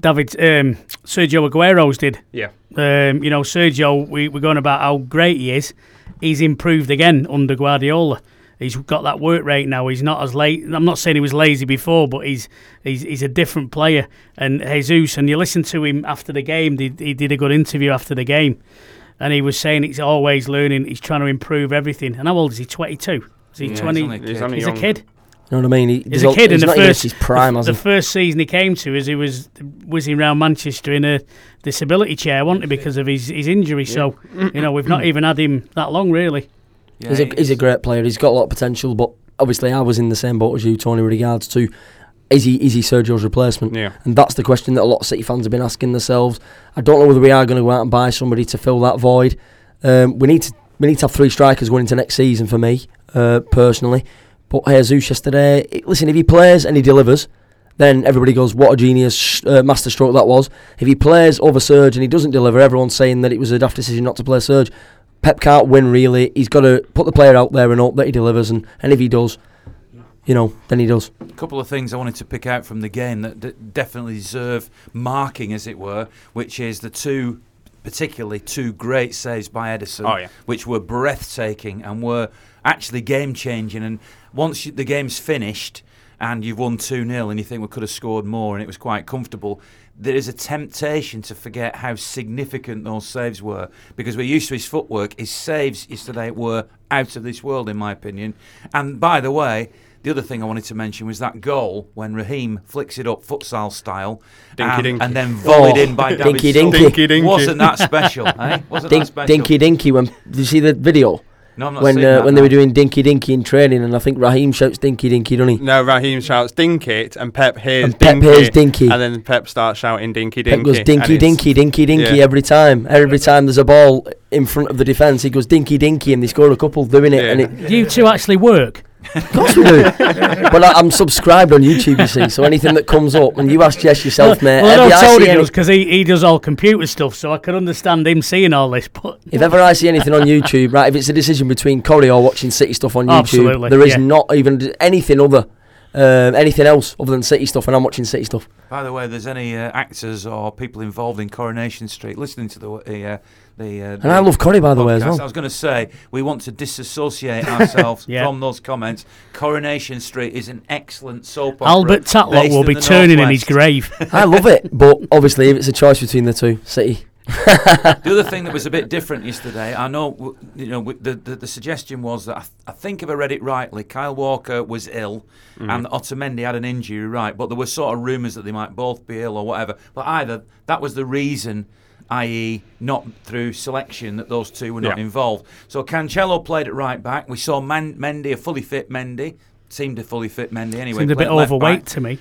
David um, Sergio Aguero's did. Yeah. Um, you know, Sergio, we, we're going about how great he is. He's improved again under Guardiola. He's got that work rate now. He's not as late. I'm not saying he was lazy before, but he's he's, he's a different player. And Jesus, and you listen to him after the game. He, he did a good interview after the game, and he was saying he's always learning. He's trying to improve everything. And how old is he? 22. Is he Yeah, he's 20? only a He's kid. only He's a kid. You know what I mean? He, He's a kid in he's the not even first his prime, the, the first season he came to as he was whizzing around Manchester in a disability chair, wasn't he, because of his, his injury. So you know we've not [CLEARS THROAT] even had him that long really. Yeah, He's a he's a great player. He's got a lot of potential, but obviously I was in the same boat as you, Tony, with regards to is he is he Sergio's replacement? Yeah. And that's the question that a lot of City fans have been asking themselves. I don't know whether we are going to go out and buy somebody to fill that void. Um, we need to we need to have three strikers going into next season for me, uh, personally. But Jesus yesterday, listen, if he plays and he delivers, then everybody goes, "What a genius uh, masterstroke that was." If he plays over Surge and he doesn't deliver, everyone's saying that it was a daft decision not to play Surge. Pep can't win really. He's got to put the player out there and hope that he delivers, and, and if he does, you know, then he does. A couple of things I wanted to pick out from the game that, that definitely deserve marking, as it were, which is the two, particularly two great saves by Ederson, Oh, yeah. which were breathtaking and were actually game changing. And once you, the game's finished and you've won 2 0 and you think we could have scored more and it was quite comfortable, there is a temptation to forget how significant those saves were because we're used to his footwork. His saves yesterday were out of this world, in my opinion. And by the way, the other thing I wanted to mention was that goal when Raheem flicks it up futsal style Dinky and, dinky. and then volleyed in by [LAUGHS] David Dinky dinky. Dinky dinky. Wasn't that special? eh? Wasn't Dink, that special? dinky dinky. When did you see the video? No, I'm not when uh, that when they now. were doing Dinky Dinky in training, and I think Raheem shouts Dinky Dinky, doesn't he? No, Raheem shouts dink it, and Pep hears And Pep dinky, hears Dinky. and then Pep starts shouting dinky dinky. Pep goes and dinky dinky dinky dinky yeah. every time. Every time there's a ball in front of the defence, he goes dinky dinky, and they score a couple doing it. Yeah. And it, you two actually work? Of course we do. but I, I'm subscribed on YouTube, you see. So anything that comes up, and you ask Jess yourself, mate, well, I know you- I Tony see any- does because he, he does all computer stuff, so I can understand him seeing all this. But if ever I see anything on YouTube, right, if it's a decision between Corrie or watching City stuff on oh, YouTube, Absolutely, there is yeah. not even anything other, um, anything else other than City stuff, and I'm watching City stuff. By the way, there's any uh, actors or people involved in Coronation Street listening to the uh, the. Uh, And I love Corrie, by the way, as well. I was going to say we want to disassociate ourselves [LAUGHS] Yeah. from those comments. Coronation Street is an excellent soap opera. Albert Tatlock will be the turning in his grave. I love it, but [LAUGHS] obviously, if it's a choice between the two, City. The other thing that was a bit different yesterday, I know, you know, the, the the suggestion was that I, th- I think if I read it rightly, Kyle Walker was ill mm. and Otamendi had an injury, right? But there were sort of rumours that they might both be ill or whatever. But either that was the reason, i.e., not through selection, that those two were not Yeah. involved. So Cancelo played at right back. We saw Man- Mendy, a fully fit Mendy, seemed a fully fit Mendy anyway. Seemed a bit overweight to me.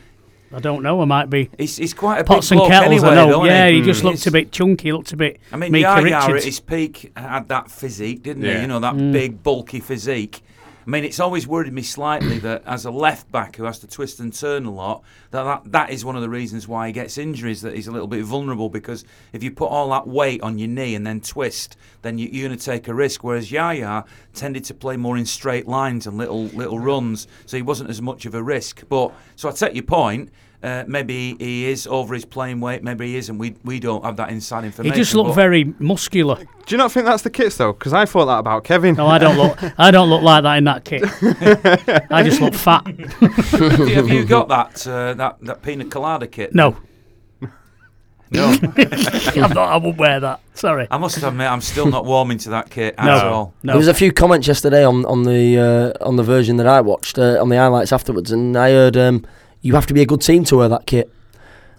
I don't know. I might be He's, he's quite a pots big and bloke kettles. anyway, I know. don't Yeah, he? he just Mm. looked a bit chunky. Looked a bit. I mean, Mika Yaya at his peak had that physique, didn't Yeah. he? You know, that Mm. big, bulky physique. I mean, it's always worried me slightly that as a left back who has to twist and turn a lot, that, that that is one of the reasons why he gets injuries. That he's a little bit vulnerable because if you put all that weight on your knee and then twist, then you, you're going to take a risk. Whereas Yaya tended to play more in straight lines and little little runs, so he wasn't as much of a risk. But so I take your point. Uh, maybe he is over his playing weight. Maybe he isn't. We we don't have that inside information. He just looked very muscular. Do you not think that's the kits though? Because I thought that about Kevin. No, I don't look. I don't look like that in that kit. [LAUGHS] I just look fat. have, you, have you got that uh, that that pina colada kit? No, no. [LAUGHS] I'm not, I won't wear that. Sorry. I must admit, I'm still not warming to that kit No. at all. No. There was a few comments yesterday on on the uh, on the version that I watched uh, on the highlights afterwards, and I heard um, you have to be a good team to wear that kit.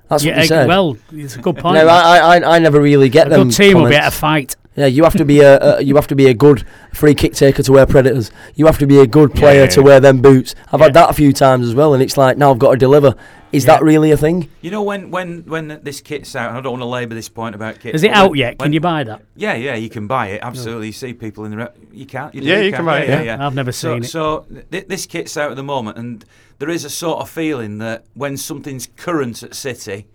That's what yeah, they said. well, it's a good point. no, I, I I never really get a them. good team will be at a fight. Yeah, you have to be a, a you have to be a good free kick taker to wear Predators. You have to be a good player Yeah. to wear them boots. I've Yeah. had that a few times as well, and it's like now I've got to deliver. Is Yeah. that really a thing? You know when when when this kit's out, and I don't want to labour this point about kits. Is it but out when- yet? Can when- you buy that? Yeah, yeah, you can buy it. Absolutely, you see people in the. Re- you can't. You Yeah, you can buy it, Yeah, yeah. yeah. I've never So, seen it. so th- this kit's out at the moment, and there is a sort of feeling that when something's current at City,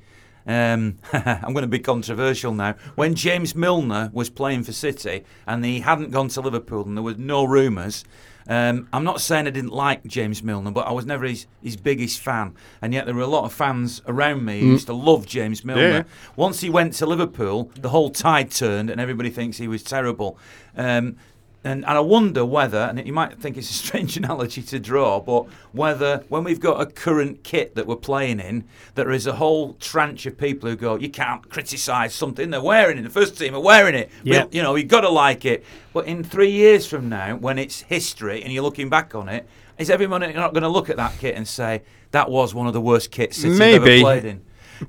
um, [LAUGHS] I'm going to be controversial now. When James Milner was playing for City and he hadn't gone to Liverpool and there was no rumours, um, I'm not saying I didn't like James Milner, but I was never his, his biggest fan. And yet there were a lot of fans around me who used to love James Milner. Yeah. Once he went to Liverpool, the whole tide turned and everybody thinks he was terrible. Um, and, and I wonder whether, and you might think it's a [LAUGHS] strange analogy to draw, but whether when we've got a current kit that we're playing in, there is a whole tranche of people who go, you can't criticise something they're wearing it. The first team are wearing it. Yeah. Well, you know, you've got to like it. But in three years from now, when it's history and you're looking back on it, is everyone not going to look at that kit and say, that was one of the worst kits City's ever played in?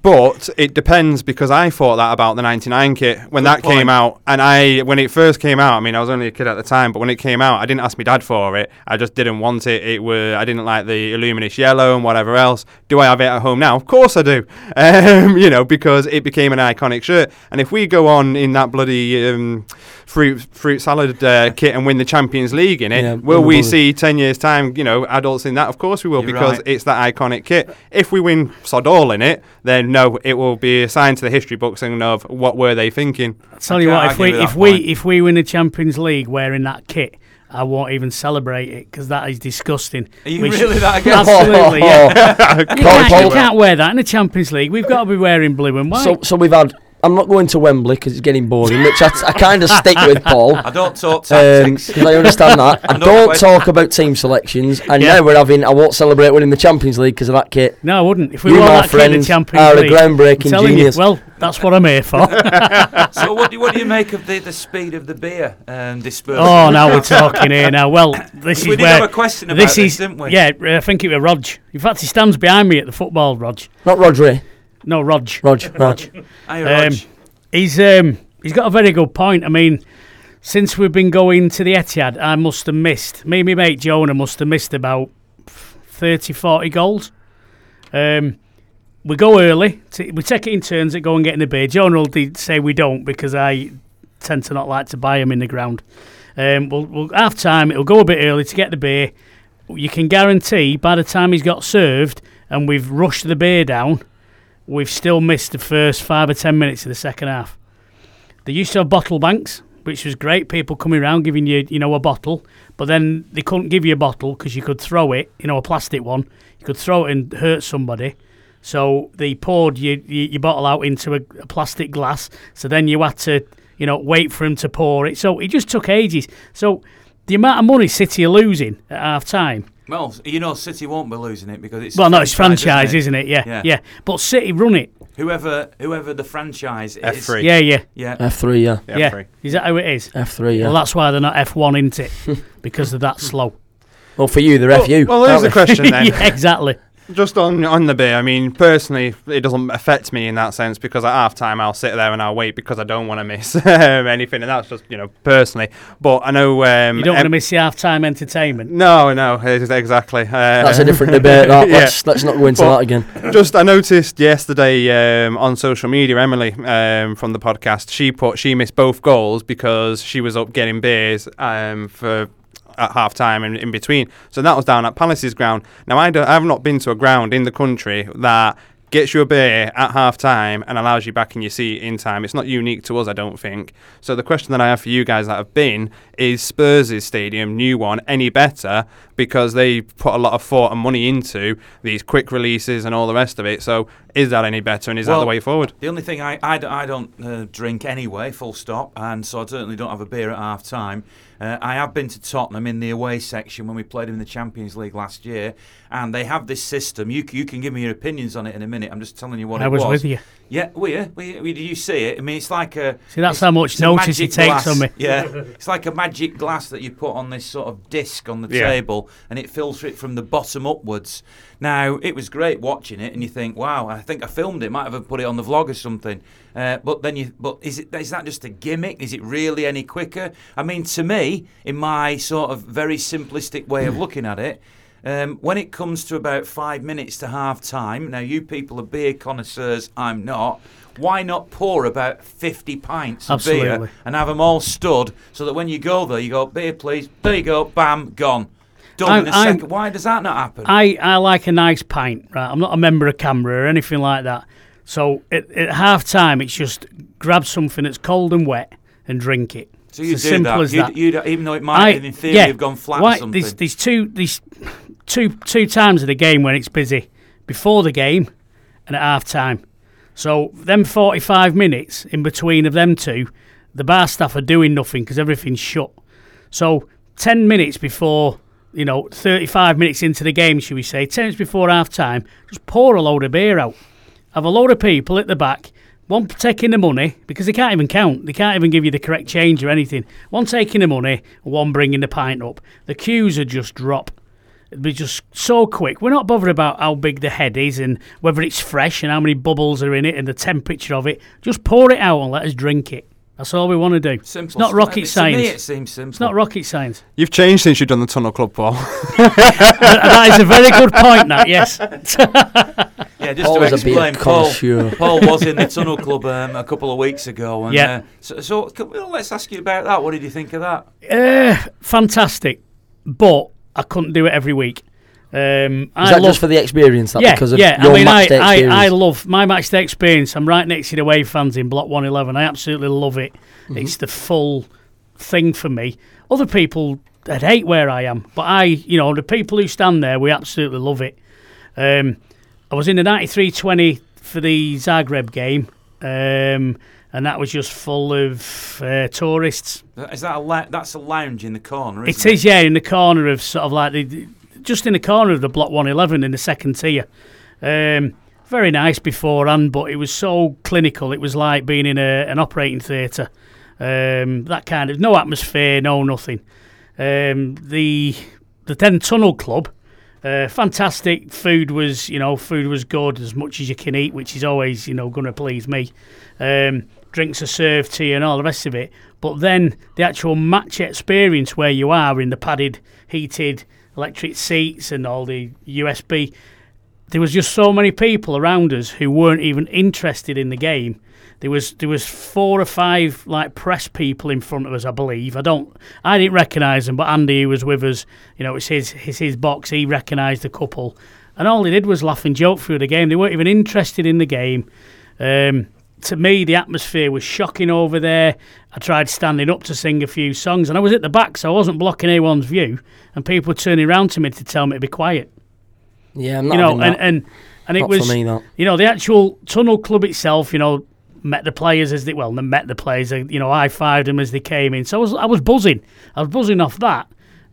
But it depends because I thought that about the '99 kit when Good that point. came out, and I when it first came out. I mean, I was only a kid at the time, but when it came out, I didn't ask my dad for it. I just didn't want it. It were I didn't like the Illuminous yellow and whatever else. Do I have it at home now? Of course I do. [LAUGHS] Um, you know, because it became an iconic shirt. And if we go on in that bloody um, fruit fruit salad uh, kit and win the Champions League in it, Yeah, will we see ten years time? You know, adults in that? Of course we will, You're because right. it's that iconic kit. If we win sod all in it, then no, it will be assigned to the history books and of what were they thinking. Tell you what, if we if we point. if we win the Champions League wearing that kit, I won't even celebrate it because that is disgusting. Are you We should- really that against [LAUGHS] Absolutely, [LAUGHS] oh, yeah. Oh, oh. You can't, you can't wear that in the Champions League. We've got to be wearing blue and white. So, so we've had. I'm not going to Wembley because it's getting boring, which I, I kind of stick with Paul. I don't talk Because tactics. I understand that. [LAUGHS] I I don't quite- talk about team selections, and Yeah. now we're having. I won't celebrate winning the Champions League because of that kit. no, I wouldn't. If we You, won my that kit in the Champions are a League, groundbreaking I'm genius. You, well, that's what I'm here for. [LAUGHS] [LAUGHS] so what do, what do you make of the, the speed of the beer um, dispersal? oh, now we're talking here. Now, well, this we is did where have a question about this this, is. didn't we? Yeah, I think it was Rog. In fact, he stands behind me at the football, Rog. Not Rodri. No, Rog. Rog. Rog. Hey, Rog. Um, he's um, he's got a very good point. I mean, since we've been going to the Etihad, I must have missed. Me and my mate Jonah must have missed about 30, 40 goals. Um, we go early. To, we take it in turns at going getting the beer. Jonah will de- say we don't because I tend to not like to buy them in the ground. Um, we'll, we'll half time. It'll go a bit early to get the beer. You can guarantee by the time he's got served and we've rushed the beer down, we've still missed the first five or ten minutes of the second half. They used to have bottle banks, which was great. People coming around giving you, you know, a bottle, but then they couldn't give you a bottle because you could throw it, you know, a plastic one. You could throw it and hurt somebody. So they poured your, your, bottle out into a, a plastic glass. So then you had to, you know, wait for him to pour it. So it just took ages. So the amount of money City are losing at half time. Well, you know, City won't be losing it because it's Well, no, it's franchise, isn't isn't it? Yeah, Yeah. yeah, But City run it. Whoever, whoever the franchise is, F3. Yeah, yeah, yeah. F3, yeah. Yeah, yeah. free. Is that how it is? F3, yeah. Well, that's why they're not F1, isn't it? [LAUGHS] because they're that slow. Well, for you, they're Well, FU. well, here's aren't the question [LAUGHS] then. yeah, exactly. Just on on the beer, I mean, personally, it doesn't affect me in that sense because at half time I'll sit there and I'll wait because I don't want to miss um, [LAUGHS] anything, and that's just you know personally. But I know um, You don't want to em- miss the half-time entertainment. No, no, exactly. Uh, That's a different debate. That. [LAUGHS] Yeah. Let's, let's not go into But- that again. just I noticed yesterday um, on social media, Emily um, from the podcast, she put she missed both goals because she was up getting beers um, for at half time and in between. So that was down at Palace's ground. Now I, don't, I have not been to a ground in the country that gets you a beer at half time and allows you back in your seat in time. It's not unique to us, I don't think. So the question that I have for you guys that have been is Spurs' stadium, new one, any better? Because they put a lot of thought and money into these quick releases and all the rest of it. So is that any better and is that the way forward? The only thing I I don't uh, drink anyway, full stop, and so I certainly don't have a beer at half time. Uh, I have been to Tottenham in the away section when we played them in the Champions League last year, and they have this system. You, you can give me your opinions on it in a minute. I'm just telling you what I it was with you. Yeah, were you? Were you? Did you see it? I mean, it's like a. See, that's how much notice he magic takes glass. on me. [LAUGHS] Yeah, it's like a magic glass that you put on this sort of disc on the Yeah. table, and it fills it from the bottom upwards. Now, it was great watching it, and you think, wow, I think I filmed it. Might have put it on the vlog or something. Uh, but then you, but is it is that just a gimmick? Is it really any quicker? I mean, to me, in my sort of very simplistic way of looking at it. Um, when it comes to about five minutes to half time, now you people are beer connoisseurs, I'm not. Why not pour about 50 pints of beer and have them all stood so that when you go there, you go, beer please, there you go, bam, gone. Done I'm- in a I'm- second. Why does that not happen? I, I like a nice pint, right? I'm not a member of CAMRA or anything like that. So at, at half time, it's just grab something that's cold and wet and drink it. so you it's do as simple that. as You'd, that. you'd- even though it might, in theory, yeah, have gone flat why, or something. There's, there's two, these two, two times of the game when it's busy before the game and at half time. So them 45 minutes in between of them two, the bar staff are doing nothing because everything's shut. So 10 minutes before, you know, 35 minutes into the game, should we say, 10 minutes before half time, just pour a load of beer out. Have a load of people at the back, one taking the money, because they can't even count. They can't even give you the correct change or anything. One taking the money, one bringing the pint up. The queues are just drop. It'd be just so quick. We're not bothered about how big the head is and whether it's fresh and how many bubbles are in it and the temperature of it. Just pour it out and let us drink it. That's all we want to do. Simple. It's not rocket To me, it science. seems simple. It's not rocket science. You've changed since you've done the Tunnel Club, Paul. [LAUGHS] that that is a very good point. That yes. [LAUGHS] Yeah, just Paul to is a beer explain, Paul. Paul was in the Tunnel Club um, a couple of weeks ago. And, Yeah. Uh, so, so can- well, let's ask you about that. What did you think of that? Uh, fantastic, but I couldn't do it every week. Um, Is I that love, just for the experience? That yeah, because of yeah. your I mean, I, match day I, experience? I love my match day experience. I'm right next to the away fans in Block 111. I absolutely love it. Mm-hmm. It's the full thing for me. Other people that hate where I am, but I, you know, the people who stand there, we absolutely love it. Um, I was in the 93-20 for the Zagreb game, um, and that was just full of uh, tourists. Is that a la- that's a lounge in the corner? It is, yeah, in the corner of sort of like the, just in the corner of the block 111 in the second tier. Um, very nice beforehand, but it was so clinical. It was like being in a, an operating theatre. Um, that kind of no atmosphere, no nothing. Um, the the then Tunnel Club Uh, fantastic food was, you know, food was good as much as you can eat, which is always, you know, going to please me. Um, drinks are served to you and all the rest of it. But then the actual match experience where you are in the padded, heated, electric seats and all the USB, there was just so many people around us who weren't even interested in the game. There was there was four or five like press people in front of us, I believe. I don't, I didn't recognise them, but Andy who was with us, you know, it's his it's his box. He recognised the couple, and all they did was laugh and joke through the game. They weren't even interested in the game. Um, to me, the atmosphere was shocking over there. I tried standing up to sing a few songs, and I was at the back, so I wasn't blocking anyone's view. And people were turning around to me to tell me to be quiet. Yeah, I'm not You know, and that. and and it Not was for me, that. you know the actual tunnel club itself. You know, met the players as they well, they met the players. You know, I fived them as they came in. So I was I was buzzing. I was buzzing off that.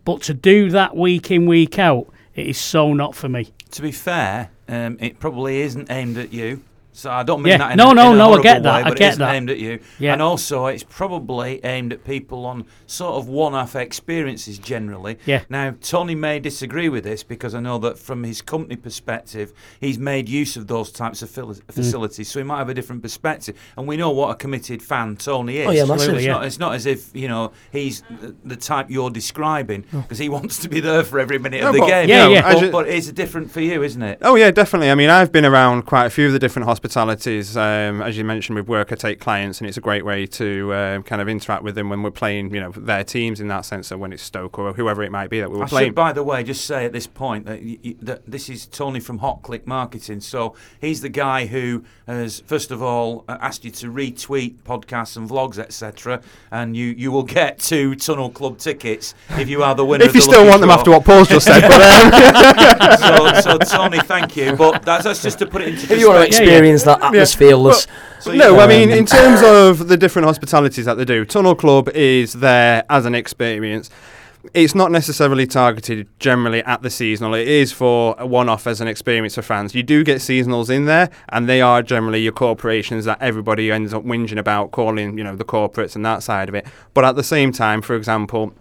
But to do that week in week out, it is so not for me. To be fair, um, it probably isn't aimed at you. So I don't mean Yeah. that in No, a, no, in a no, I get that, way, I but it get isn't that. aimed at you. Yeah. And also, it's probably aimed at people on sort of one-off experiences generally. Yeah. Now, Tony may disagree with this because I know that from his company perspective, he's made use of those types of fili- Mm. facilities, so he might have a different perspective. And we know what a committed fan Tony is. Oh, yeah, So massive. it's, Yeah. not, it's not as if you know he's the, the type you're describing Oh. because he wants to be there for every minute No, of the but- game. Yeah, No, yeah. But, but it's different for you, isn't it? Oh yeah, definitely. I mean, I've been around quite a few of the different hospitalities. Um, as you mentioned, with work, I take clients, and it's a great way to um, kind of interact with them when we're playing, you know, their teams in that sense. So when it's Stoke or whoever it might be that we were I playing. should, by the way, just say at this point that, y- y- that this is Tony from Hot Click Marketing. So he's the guy who has, first of all, uh, asked you to retweet podcasts and vlogs, etc. And you, you will get two Tunnel Club tickets if you are the winner. if of you the still lucky want them draw. after what Paul's just said, but [LAUGHS] um, so, so Tony, thank you. But that's, that's just to put it into If you want to perspective. experience that atmosphere, let's- So no, you- I mean, Um, in terms of the different hospitalities that they do, Tunnel Club is there as an experience. It's not necessarily targeted generally at the seasonal. It is for a one-off as an experience for fans. You do get seasonals in there, and they are generally your corporations that everybody ends up whinging about, calling you know the corporates and that side of it. But at the same time, for example,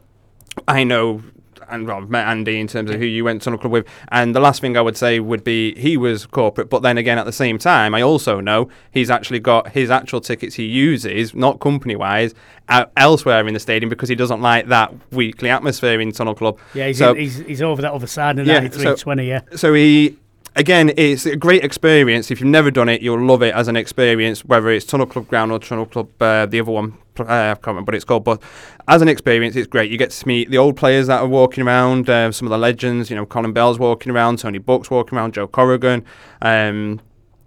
I know, and well, I've met Andy in terms of who you went to Tunnel Club with, and the last thing I would say would be he was corporate, but then again, at the same time, I also know he's actually got his actual tickets he uses, not company wise, out uh, elsewhere in the stadium because he doesn't like that weekly atmosphere in Tunnel Club. Yeah, he's, So- in, he's he's over that other side of Yeah, 9320, yeah. So he. Again, it's a great experience. If you've never done it, you'll love it as an experience, whether it's Tunnel Club Ground or Tunnel Club, uh, the other one, uh, I can't remember what it's called, but as an experience, it's great. You get to meet the old players that are walking around, uh, some of the legends, you know, Colin Bell's walking around, Tony Book's walking around, Joe Corrigan. Um,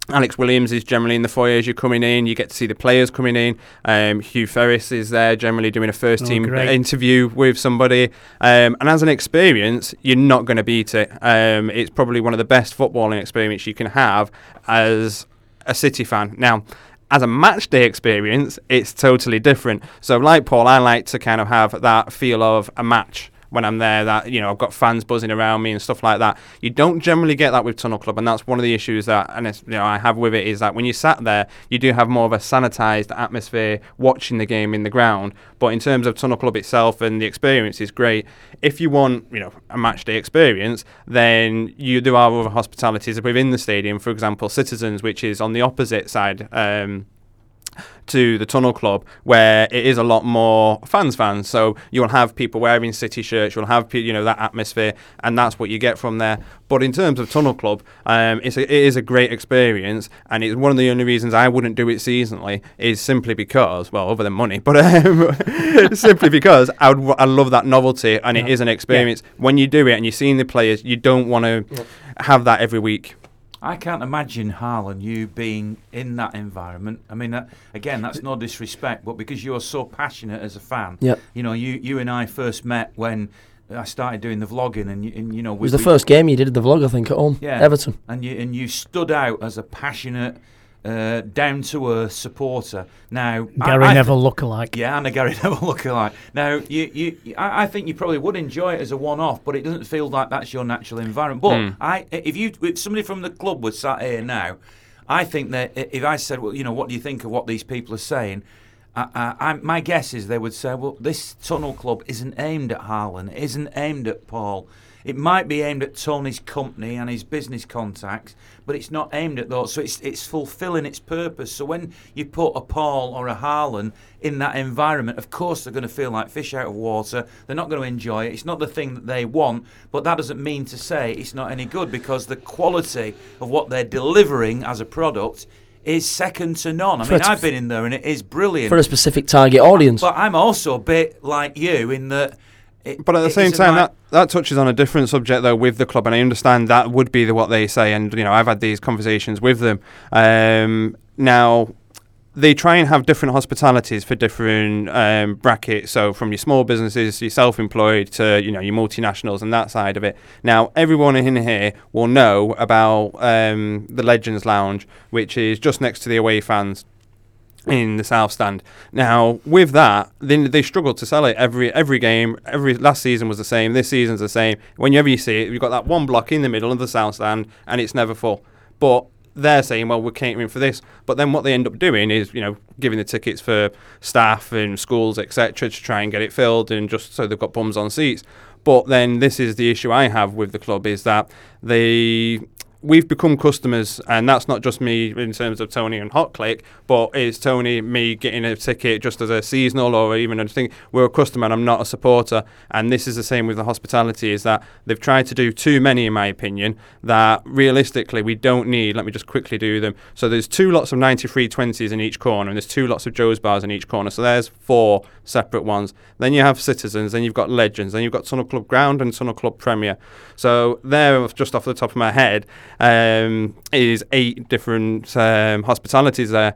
Alex Williams is generally in the foyer as you're coming in. You get to see the players coming in. Um, Hugh Ferris is there generally doing a first Oh, team great. interview with somebody. Um, and as an experience, you're not going to beat it. Um, it's probably one of the best footballing experience you can have as a City fan. Now, as a match day experience, it's totally different. So, like Paul, I like to kind of have that feel of a match when I'm there. That you know, I've got fans buzzing around me and stuff like that. You don't generally get that with Tunnel Club, and that's one of the issues that, and it's, you know, I have with it is that when you sat there, you do have more of a sanitized atmosphere watching the game in the ground. But in terms of Tunnel Club itself and the experience is great. If you want, you know, a match day experience, then you do have other hospitalities within the stadium. For example, Citizens, which is on the opposite side. Um, to the Tunnel Club, where it is a lot more fans fans. So you'll have people wearing City shirts, you'll have you know that atmosphere, and that's what you get from there. But in terms of Tunnel Club, um, it's a, it is a great experience, and it's one of the only reasons I wouldn't do it seasonally is simply because, well, other than money, [LAUGHS] but um, [LAUGHS] simply because I would I love that novelty, and it is an experience. When you do it and you're seeing the players, you don't want to have that every week. I can't imagine Harlan you being in that environment. I mean, that, again, that's no disrespect, but because you're so passionate as a fan, Yep. you know, you you and I first met when I started doing the vlogging, and you, and, you know, It was the first game you did the vlog, I think, at home. Yeah. Everton. and you and you stood out as a passionate, uh, down to earth supporter. Now, Gary I, Neville lookalike. Yeah, and a Gary [LAUGHS] Neville lookalike. Now, you, you, I, I think you probably would enjoy it as a one-off, but it doesn't feel like that's your natural environment. But Hmm. I, if you, if somebody from the club was sat here now, I think that if I said, well, you know, what do you think of what these people are saying? I, I, I, my guess is they would say, well, this tunnel club isn't aimed at Harlan, it isn't aimed at Paul. It might be aimed at Tony's company and his business contacts, but it's not aimed at those. So it's it's fulfilling its purpose. So when you put a Paul or a Harlan in that environment, of course they're going to feel like fish out of water. They're not going to enjoy it. It's not the thing that they want, but that doesn't mean to say it's not any good because the quality of what they're delivering as a product is second to none. I For mean, I've been in there and it is brilliant. for a specific target audience. But I'm also a bit like you in that. It, But at the same time, like- that, that touches on a different subject though with the club, and I understand that would be the, what they say, and you know I've had these conversations with them. Um, now they try and have different hospitalities for different um, brackets. So from your small businesses, your self-employed to you know your multinationals and that side of it. Now everyone in here will know about um, the Legends Lounge, which is just next to the away fans in the south stand. Now, with that, then they struggle to sell it every every game. Every last season was the same. This season's the same. Whenever you see it, you've got that one block in the middle of the south stand, and it's never full. But they're saying, well, we're catering for this. But then what they end up doing is, you know, giving the tickets for staff and schools, etc., to try and get it filled, and just so they've got bums on seats. But then this is the issue I have with the club is that they we've become customers, and that's not just me in terms of Tony and Hot Click, but it's Tony, me getting a ticket just as a seasonal or even a thing. We're a customer, and I'm not a supporter. And this is the same with the hospitality: is that they've tried to do too many, in my opinion. That realistically we don't need. Let me just quickly do them. So there's two lots of 93 20s in each corner, and there's two lots of Joe's bars in each corner. So there's four separate ones. Then you have Citizens, then you've got Legends, then you've got Tunnel Club Ground and Tunnel Club Premier. So there, just off the top of my head, um, is eight different um, hospitalities there.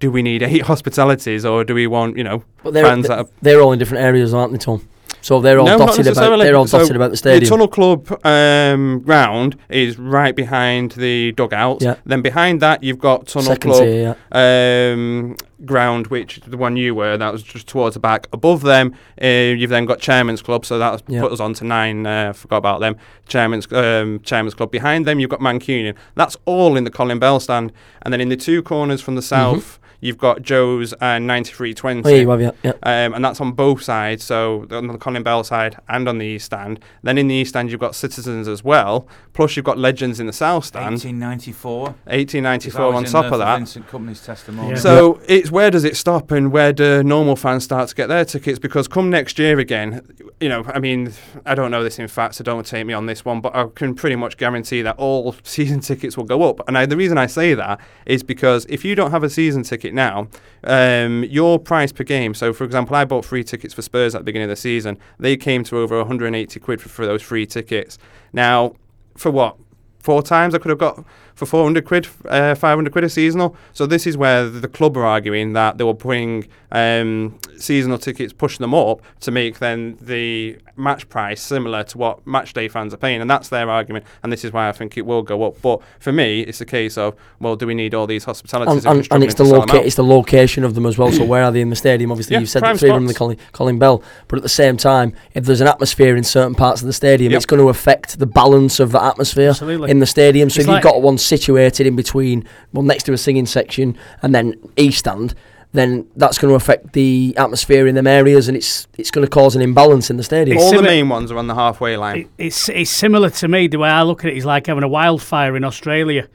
Do we need eight [LAUGHS] hospitalities, or do we want you know But they're, fans th- that are they're all in different areas, aren't they, Tom? So they're all No, dotted about. They're all So dotted about the stadium. The. Tunnel Club um, ground is right behind the dugouts. Yeah. Then behind that, you've got Tunnel Second Club tier, yeah. um, ground, which the one you were, that was just towards the back. Above them, uh, you've then got Chairman's Club, so that Yeah. put us on to nine. Uh, forgot about them. Chairman's um, Chairman's Club. Behind them, you've got Mancunian. That's all in the Colin Bell stand. And then in the two corners from the south, you've got Joe's and 9320. Mm-hmm. Oh, yeah, you have, yeah. yeah. Um, and that's on both sides, so on the Colin Bell side and on the east stand. Then in the east stand, you've got Citizens as well. Plus, you've got Legends in the south stand. 1894. 1894 on top of that. Vincent Kompany's testimony. Yeah. So it's where does it stop and where do normal fans start to get their tickets? Because come next year again, you know, I mean, I don't know this in fact, so don't take me on this one, but I can pretty much guarantee that all [LAUGHS] season tickets will go up. And I, the reason I say that is because if you don't have a season ticket now, um, your price per game. So, for example, I bought free tickets for Spurs at the beginning of the season. They came to over 180 quid for, for those free tickets. Now, for what? Four times I could have got for 400 quid, uh, 500 quid a seasonal. So this is where the club are arguing that they will bring um, seasonal tickets, pushing them up to make then the match price similar to what match day fans are paying, and that's their argument. And this is why I think it will go up. But for me, it's a case of well, do we need all these hospitalities? And, and, and it's the struggling to sell them loca- it's the location of them as well. So [COUGHS] where are they in the stadium? Obviously, Yeah, you've said that three of them in the. Colin, Colin Bell, but at the same time, if there's an atmosphere in certain parts of the stadium, Yep. it's going to affect the balance of the atmosphere Absolutely. in the stadium. So It's if like- you've got one situated in between, well, next to a singing section and then east stand. Then that's going to affect the atmosphere in them areas, and it's it's going to cause an imbalance in the stadium. It's all the main ones are on the halfway line. It, it's it's similar to me. The way I look at it is like having a wildfire in Australia,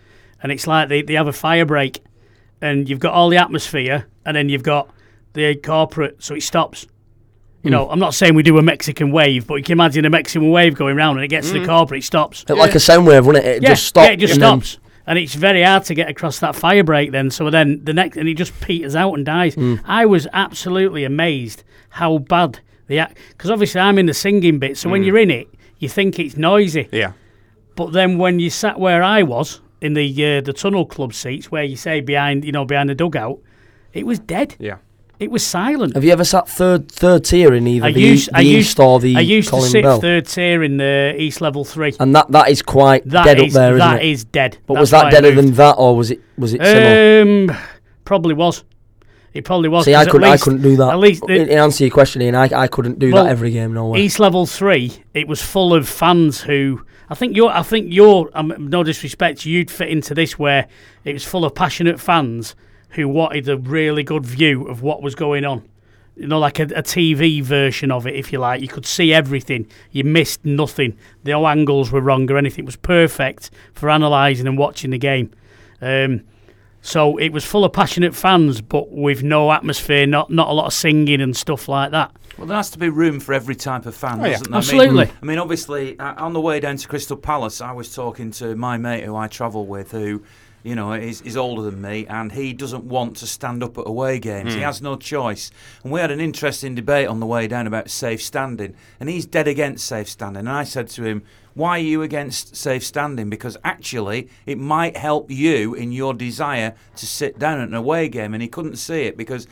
and it's like they, they have a fire break, and you've got all the atmosphere, and then you've got the corporate, so it stops. You hmm. know, I'm not saying we do a Mexican wave, but you can imagine a Mexican wave going round, and it gets to the hmm. corporate, it stops. Bit like a sound wave, wouldn't it? It yeah, just stops. yeah, it just and then- stops. And it's very hard to get across that fire break then. So then the next, and it just peters out and dies. Hmm. I was absolutely amazed how bad the act, because obviously I'm in the singing bit. So Hmm. when you're in it, you think it's noisy. Yeah. But then when you sat where I was in the uh, the tunnel club seats, where you say behind you know behind the dugout, it was dead. Yeah. It was silent. Have you ever sat third third tier in either I the, used, the I east used, or the I used Colin to sit Bell? third tier in the East Level Three. And that, that is quite That dead is up there, that isn't it? is dead. but That's was that deader than that, or was it was it similar? Um, probably was. It probably was. See, I couldn't, I couldn't do that. At least the- in, in answer your question, Ian, I, I couldn't do Well, that every game. No way. East Level Three, it was full of fans who I think you're. I think you're. Um, no disrespect, you'd fit into this where it was full of passionate fans who wanted a really good view of what was going on. You know, like a, a TV version of it, if you like. You could see everything. You missed nothing. No angles were wrong or anything. It was perfect for analysing and watching the game. Um, so it was full of passionate fans, but with no atmosphere, not not a lot of singing and stuff like that. Well, there has to be room for every type of fan, Oh, yeah. doesn't there? Absolutely. I mean, I mean, obviously, uh, on the way down to Crystal Palace, I was talking to my mate who I travel with, who, you know, is, is older than me, and he doesn't want to stand up at away games. He hmm. has no choice. And we had an interesting debate on the way down about safe standing, and he's dead against safe standing. And I said to him, why are you against safe standing? Because actually, it might help you in your desire to sit down at an away game. And he couldn't see it because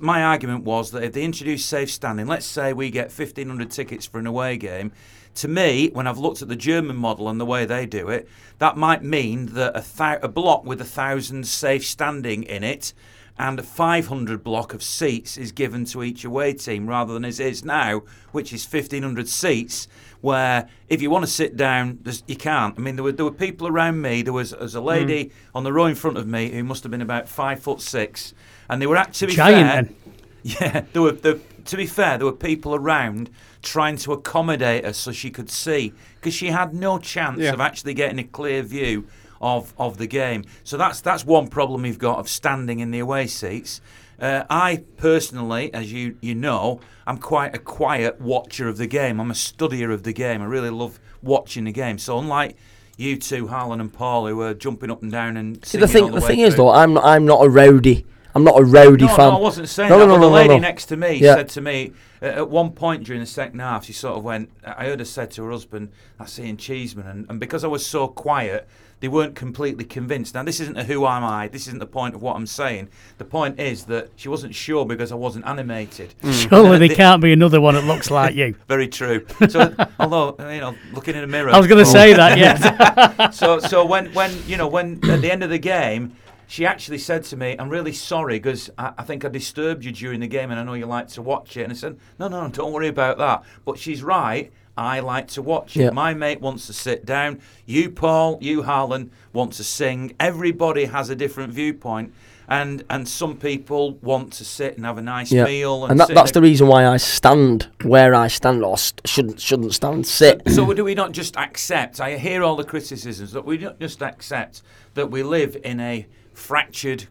my argument was that if they introduce safe standing, let's say we get 1,500 tickets for an away game. To me, when I've looked at the German model and the way they do it, that might mean that a, thou- a block with a thousand safe standing in it and a 500 block of seats is given to each away team rather than as it is now, which is 1,500 seats. Where if you want to sit down, you can't. I mean, there were there were people around me. There was, there was a hmm. lady on the row in front of me who must have been about five foot six, and they were actually Giant fair, [LAUGHS] yeah, there were. There, to be fair, there were people around trying to accommodate her so she could see because she had no chance Yeah. of actually getting a clear view of of the game. So that's that's one problem we've got of standing in the away seats. Uh, I personally, as you you know, I'm quite a quiet watcher of the game. I'm a studier of the game. I really love watching the game. So unlike you two, Harlan and Paul, who are jumping up and down and See, the singing all thing, the way thing is though, I'm not, I'm not a rowdy. I'm not a rowdy no, fan. no, I wasn't saying No, that. no, but no, the no, lady no. next to me Yeah. said to me uh, at one point during the second half, she sort of went. I heard her said to her husband, "I see Ian Cheeseman," and, and because I was so quiet, they weren't completely convinced. Now, this isn't a who am I. This isn't the point of what I'm saying. The point is that she wasn't sure because I wasn't animated. Surely there can't be another one that looks like [LAUGHS] you. Very true. So, [LAUGHS] although you know, looking in a mirror. I was going to Paul- say that, yeah. [LAUGHS] so so when when you know when at the end of the game she actually said to me i'm really sorry because I, I think i disturbed you during the game and i know you like to watch it and i said no no don't worry about that but she's right I like to watch it. My mate wants to sit down. You, Paul, you, Harlan, want to sing. Everybody has a different viewpoint, and and some people want to sit and have a nice Yeah. meal. And, and that, that's the reason why I stand where I stand, or st- shouldn't shouldn't stand. Sit. So do we not just accept? I hear all the criticisms that we don't just accept that we live in a fractured,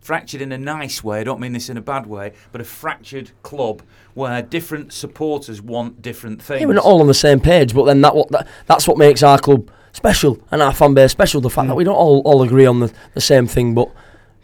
fractured in a nice way. I don't mean this in a bad way, but a fractured club where different supporters want different things. Yeah, we're not all on the same page, but then that what that, that's what makes our club special and our fan base special. The fact Mm. that we don't all, all agree on the, the same thing, but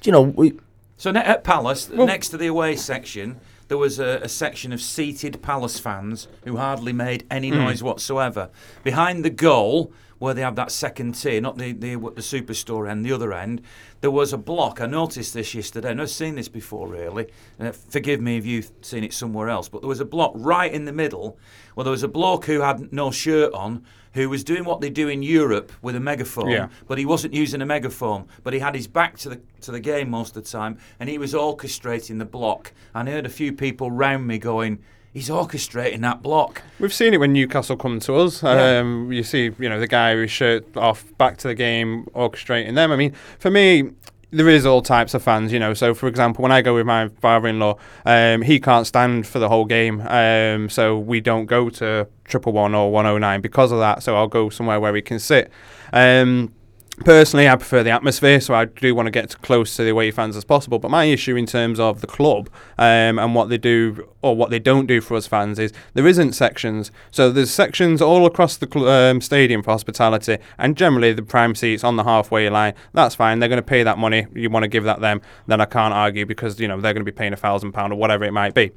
you know, we So at Palace, next to the away section, there was a, a section of seated Palace fans who hardly made any hmm. noise whatsoever. Behind the goal, where they have that second tier, not the the, the superstore end, the other end, there was a block. I noticed this yesterday. I've never seen this before, really. Uh, forgive me if you've seen it somewhere else, but there was a block right in the middle where there was a bloke who had no shirt on. Who was doing what they do in Europe with a megaphone, Yeah. but he wasn't using a megaphone. But he had his back to the to the game most of the time, and he was orchestrating the block. And I heard a few people round me going, "He's orchestrating that block." We've seen it when Newcastle come to us. Yeah. Um, you see, you know, the guy with his shirt off, back to the game, orchestrating them. I mean, for me, there is all types of fans, you know. So, for example, when I go with my father-in-law, um, he can't stand for the whole game, um, so we don't go to triple one or one oh nine because of that. So I'll go somewhere where we can sit. Um, Personally, I prefer the atmosphere, so I do want to get as close to the away fans as possible. But my issue in terms of the club um, and what they do or what they don't do for us fans is there isn't sections. So there's sections all across the cl- um, stadium for hospitality, and generally the prime seats on the halfway line. That's fine. They're going to pay that money. You want to give that them, then I can't argue because you know they're going to be paying a thousand pound or whatever it might be.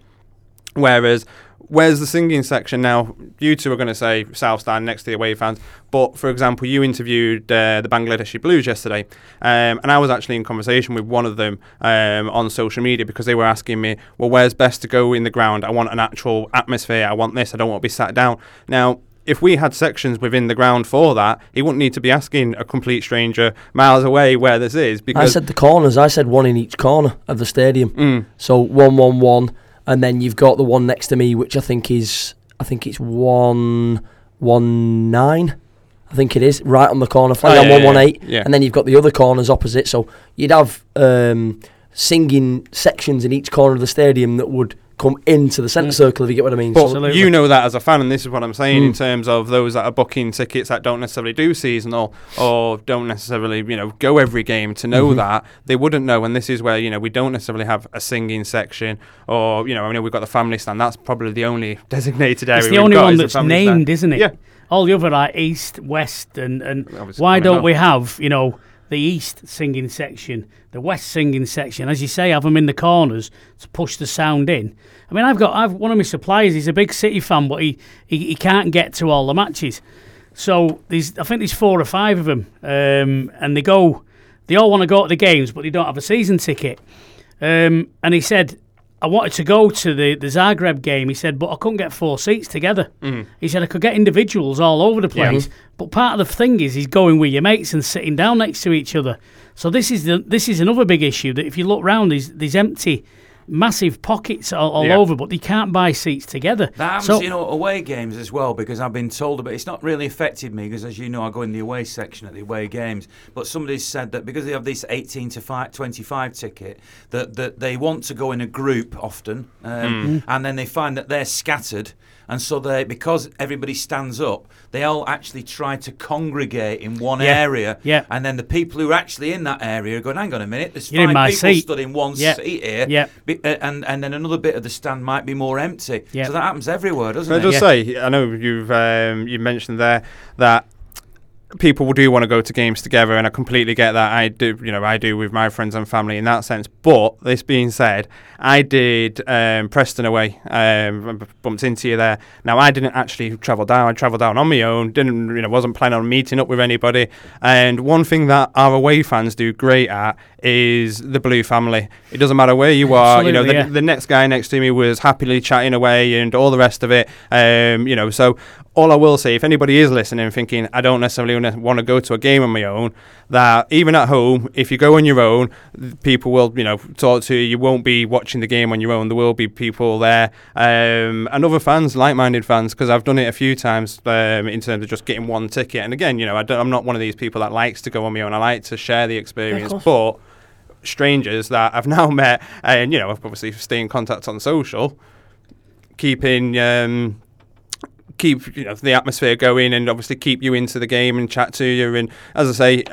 Whereas, where's the singing section now? You two are going to say South Stand next to the away fans, but for example, you interviewed uh, the Bangladeshi Blues yesterday, um, and I was actually in conversation with one of them um, on social media because they were asking me, well, where's best to go in the ground? I want an actual atmosphere. I want this. I don't want to be sat down. Now, if we had sections within the ground for that, he wouldn't need to be asking a complete stranger miles away where this is Because I said the corners. I said one in each corner of the stadium. Mm. So one, one, one, and then you've got the one next to me, which I think is, I think it's one, one nine. I think it is right on the corner flag Oh, on yeah, one one yeah, yeah. and then you've got the other corners opposite. So you'd have um, singing sections in each corner of the stadium that would come into the centre Mm. circle. If you get what I mean. But So- Absolutely. you know that as a fan, and this is what I'm saying in Mm. terms of those that are booking tickets that don't necessarily do seasonal or don't necessarily, you know, go every game to know Mhm. that they wouldn't know. And this is where you know we don't necessarily have a singing section, or you know, I mean, we've got the family stand. That's probably the only [LAUGHS] designated area. It's the we've only got one that's named, stand. isn't it? Yeah. All the other are east, west, and and Obviously why don't up. we have you know the east singing section, the west singing section, as you say, have them in the corners to push the sound in. I mean, I've got I've one of my suppliers. He's a big City fan, but he he, he can't get to all the matches. So there's I think there's four or five of them, um, and they go. They all want to go to the games, but they don't have a season ticket. Um, and he said, I wanted to go to the, the Zagreb game. He said, but I couldn't get four seats together. Mm. He said, I could get individuals all over the place. But part of the thing is, he's going with your mates and sitting down next to each other. So this is the this is another big issue that if you look round, there's, there's empty, massive pockets all, all Yeah. over, but they can't buy seats together. That happens, So- you know, away games as well because I've been told about. It's not really affected me because, as you know, I go in the away section at the away games. But somebody's said that because they have this 18 to fi 25 ticket, that that they want to go in a group often, um, and then they find that they're scattered, and so they because everybody stands up, they all actually try to congregate in one Yeah. area. Yeah. And then the people who are actually in that area are going, "Hang on a minute, there's You're in five my people seat." stood in one Yeah. seat here." Yeah. Be- uh, and and then another bit of the stand might be more empty. Yeah. So that happens everywhere, doesn't Can I it? just Yeah. say, I know you've um, you mentioned there that people do want to go to games together, and I completely get that. I do, you know, I do with my friends and family in that sense. But this being said, I did um, Preston away, um, bumped into you there. Now I didn't actually travel down. I travelled down on my own. Didn't, you know, wasn't planning on meeting up with anybody. And one thing that our away fans do great at is the blue family. It doesn't matter where you are. You know, the, yeah. the next guy next to me was happily chatting away and all the rest of it. Um, you know, so all I will say, if anybody is listening thinking I don't necessarily want to go to a game on my own, that even at home, if you go on your own, people will, you know, talk to you. You won't be watching the game on your own. There will be people there um, and other fans, like-minded fans, because I've done it a few times um, in terms of just getting one ticket. And again, you know, I don't, I'm not one of these people that likes to go on my own. I like to share the experience, but strangers that I've [LAUGHS] now met, and you know, obviously stay in contact on social, keeping um, keep you know the atmosphere going, and obviously keep you into the game and chat to you. And as I say,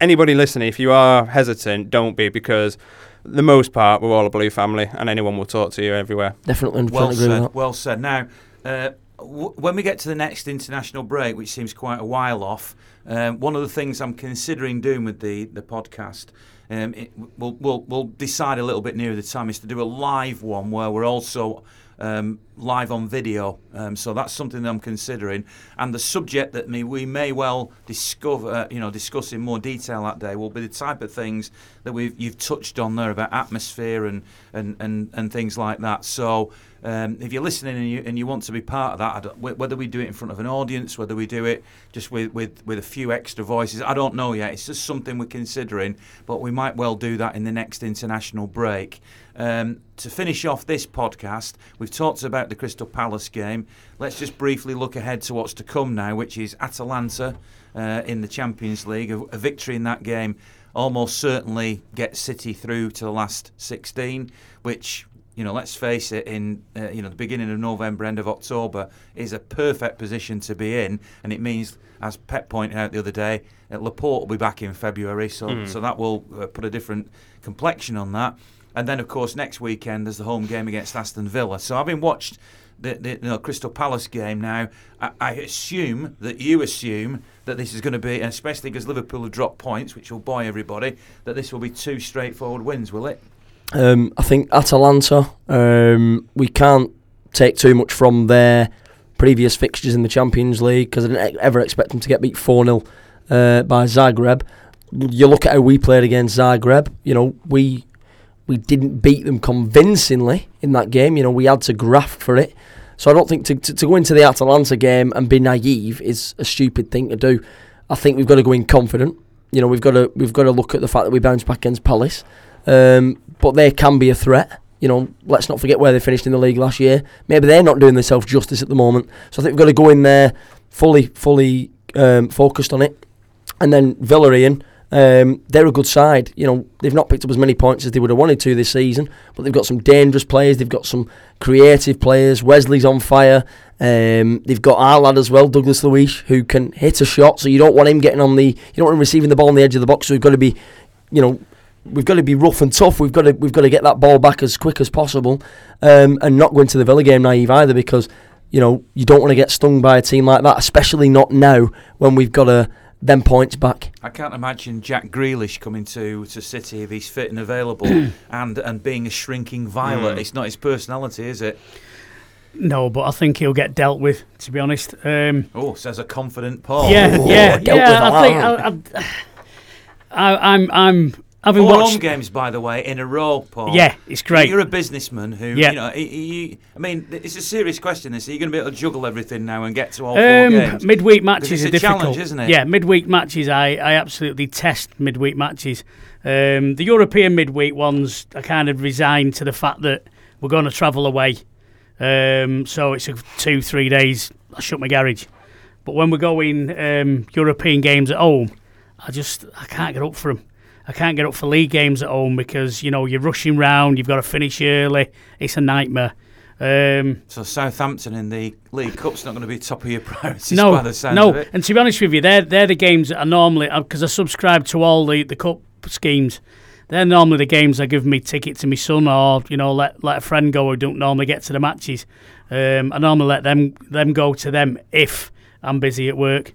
anybody listening, if you are hesitant, don't be because the most part we're all a blue family, and anyone will talk to you everywhere. Definitely, Well said. Well said. Now, uh, w- when we get to the next international break, which seems quite a while off, um, one of the things I'm considering doing with the the podcast. Um, it, we'll, we'll, we'll decide a little bit nearer the time is to do a live one where we're also um, live on video. Um, so that's something that I'm considering. And the subject that me, we may well discover, uh, you know, discuss in more detail that day will be the type of things that we've you've touched on there about atmosphere and and, and, and things like that. So um, if you're listening and you, and you want to be part of that, whether we do it in front of an audience, whether we do it just with, with, with a few extra voices, I don't know yet. It's just something we're considering, but we might well do that in the next international break. Um, to finish off this podcast, we've talked about the Crystal Palace game. Let's just briefly look ahead to what's to come now, which is Atalanta uh, in the Champions League. A, a victory in that game almost certainly gets City through to the last 16, which you know, let's face it, in uh, you know the beginning of November, end of October, is a perfect position to be in, and it means, as Pep pointed out the other day, that Laporte will be back in February, so so that will uh, put a different complexion on that. And then, of course, next weekend there's the home game against Aston Villa. So having watched the, the you know, Crystal Palace game now, I, I assume that you assume that this is going to be, especially because Liverpool have dropped points, which will buoy everybody, that this will be two straightforward wins, will it? Um, I think Atalanta, um, we can't take too much from their previous fixtures in the Champions League because I didn't ever expect them to get beat 4 0 uh, by Zagreb. You look at how we played against Zagreb, you know, we we didn't beat them convincingly in that game. You know, we had to graft for it. So I don't think to, to, to go into the Atalanta game and be naive is a stupid thing to do. I think we've got to go in confident. You know, we've got to we've got to look at the fact that we bounced back against Palace, um, but they can be a threat. You know, let's not forget where they finished in the league last year. Maybe they're not doing themselves justice at the moment. So I think we've got to go in there fully fully um, focused on it. And then Villa, Ian, Um, they're a good side. You know, they've not picked up as many points as they would have wanted to this season, but they've got some dangerous players. They've got some creative players. Wesley's on fire. Um, they've got our lad as well, Douglas Luiz, who can hit a shot. So you don't want him getting on the, you don't want him receiving the ball on the edge of the box. So we've got to be, you know, we've got to be rough and tough. We've got to we've got to get that ball back as quick as possible, um, and not go into the Villa game naive either because you know you don't want to get stung by a team like that, especially not now when we've got a them points back. I can't imagine Jack Grealish coming to, to City if he's fit and available [CLEARS THROAT] and and being a shrinking violet. Mm. It's not his personality, is it? No, but I think he'll get dealt with. To be honest. Um, Oh, says a confident Paul. yeah, Oh, yeah, dealt yeah. with I think. I, I, I, I'm I'm having Four watched. home games, by the way, in a row, Paul. Yeah, it's great. You're a businessman who, Yeah. you know, he, he, I mean, it's a serious question. This, are you going to be able to juggle everything now and get to all four Um, games? midweek matches it's are a difficult, challenge, isn't it? Yeah, midweek matches. I, I absolutely test midweek matches. Um, the European midweek ones, I kind of resigned to the fact that we're going to travel away. Um, so it's a two, three days. I shut my garage. But when we're going um, European games at home, I just I can't get up for them. I can't get up for league games at home because you know you're rushing round. You've got to finish early. It's a nightmare. Um, So Southampton in the League Cup's not going to be top of your [LAUGHS] priorities no, by the sounds no. of it. And to be honest with you, they're they're the games that are normally because I subscribe to all the the cup schemes. They're normally the games I give me ticket to my son or you know let let a friend go who don't normally get to the matches. Um, I normally let them them go to them if I'm busy at work.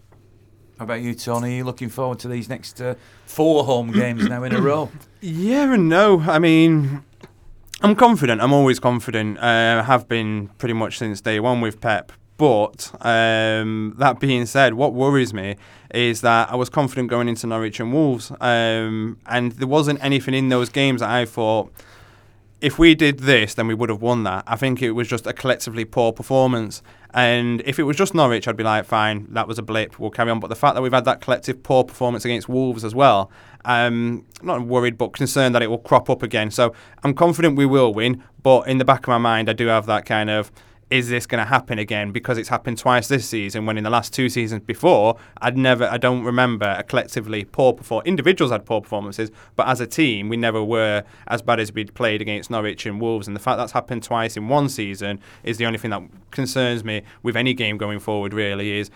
How about you, Tony? Are you looking forward to these next uh, four home games now in a row? Yeah and no. I mean, I'm confident. I'm always confident. Uh, have been pretty much since day one with Pep. But um, that being said, what worries me is that I was confident going into Norwich and Wolves, um, and there wasn't anything in those games that I thought. If we did this, then we would have won that. I think it was just a collectively poor performance. And if it was just Norwich, I'd be like, fine, that was a blip, we'll carry on. But the fact that we've had that collective poor performance against Wolves as well, um, not worried, but concerned that it will crop up again. So I'm confident we will win. But in the back of my mind, I do have that kind of, is this going to happen again? Because it's happened twice this season. When in the last two seasons before, I'd never, I don't remember a collectively poor performance. Individuals had poor performances, but as a team, we never were as bad as we'd played against Norwich and Wolves. And the fact that's happened twice in one season is the only thing that concerns me with any game going forward. Really, is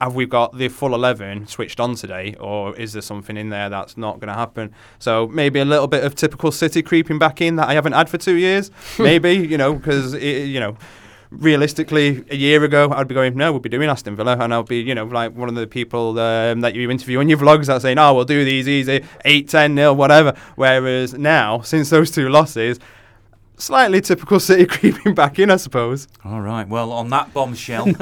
have we got the full 11 switched on today or is there something in there that's not going to happen so maybe a little bit of typical city creeping back in that i haven't had for two years [LAUGHS] maybe you know because you know realistically a year ago i'd be going no we'll be doing aston villa and i'll be you know like one of the people um, that you interview on your vlogs that saying oh we'll do these easy 8 10 nil whatever. Whereas now since those two losses slightly typical city [LAUGHS] creeping back in i suppose All right. Well, on that bombshell. [LAUGHS]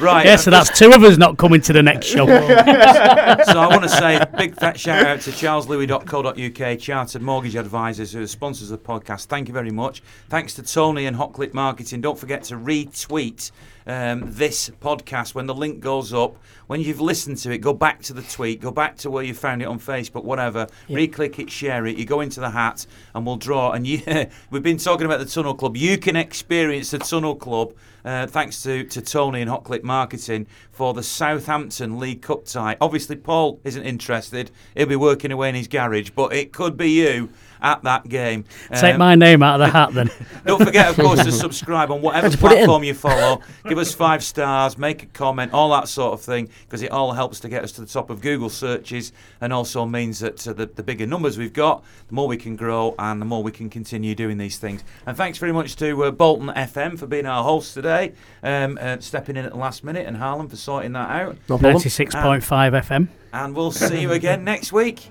right. Yeah, so that's two of us not coming to the next show. [LAUGHS] so I want to say a big fat shout out to charleslewis.co.uk, Chartered Mortgage Advisors, who are sponsors of the podcast. Thank you very much. Thanks to Tony and Hotclip Marketing. Don't forget to retweet um, this podcast when the link goes up. When you've listened to it, go back to the tweet, go back to where you found it on Facebook, whatever. Re-click it, share it. You go into the hat, and we'll draw. And you, [LAUGHS] we've been talking about the Tunnel Club. You can experience the Tunnel Club uh, thanks to, to Tony and Hotclip Marketing for the Southampton League Cup tie. Obviously, Paul isn't interested. He'll be working away in his garage, but it could be you at that game. Take Um, my name out of the hat then. [LAUGHS] don't forget, of course, to [LAUGHS] subscribe on whatever How'd you put it in? platform you follow. [LAUGHS] Give us five stars, make a comment, all that sort of thing, because it all helps to get us to the top of Google searches and also means that uh, the, the bigger numbers we've got, the more we can grow and the more we can continue doing these things. And thanks very much to uh, Bolton FM for being our host today, um, uh, stepping in at the last minute, and Harlan for sorting that out. No 96.5 FM. And we'll see you again next week.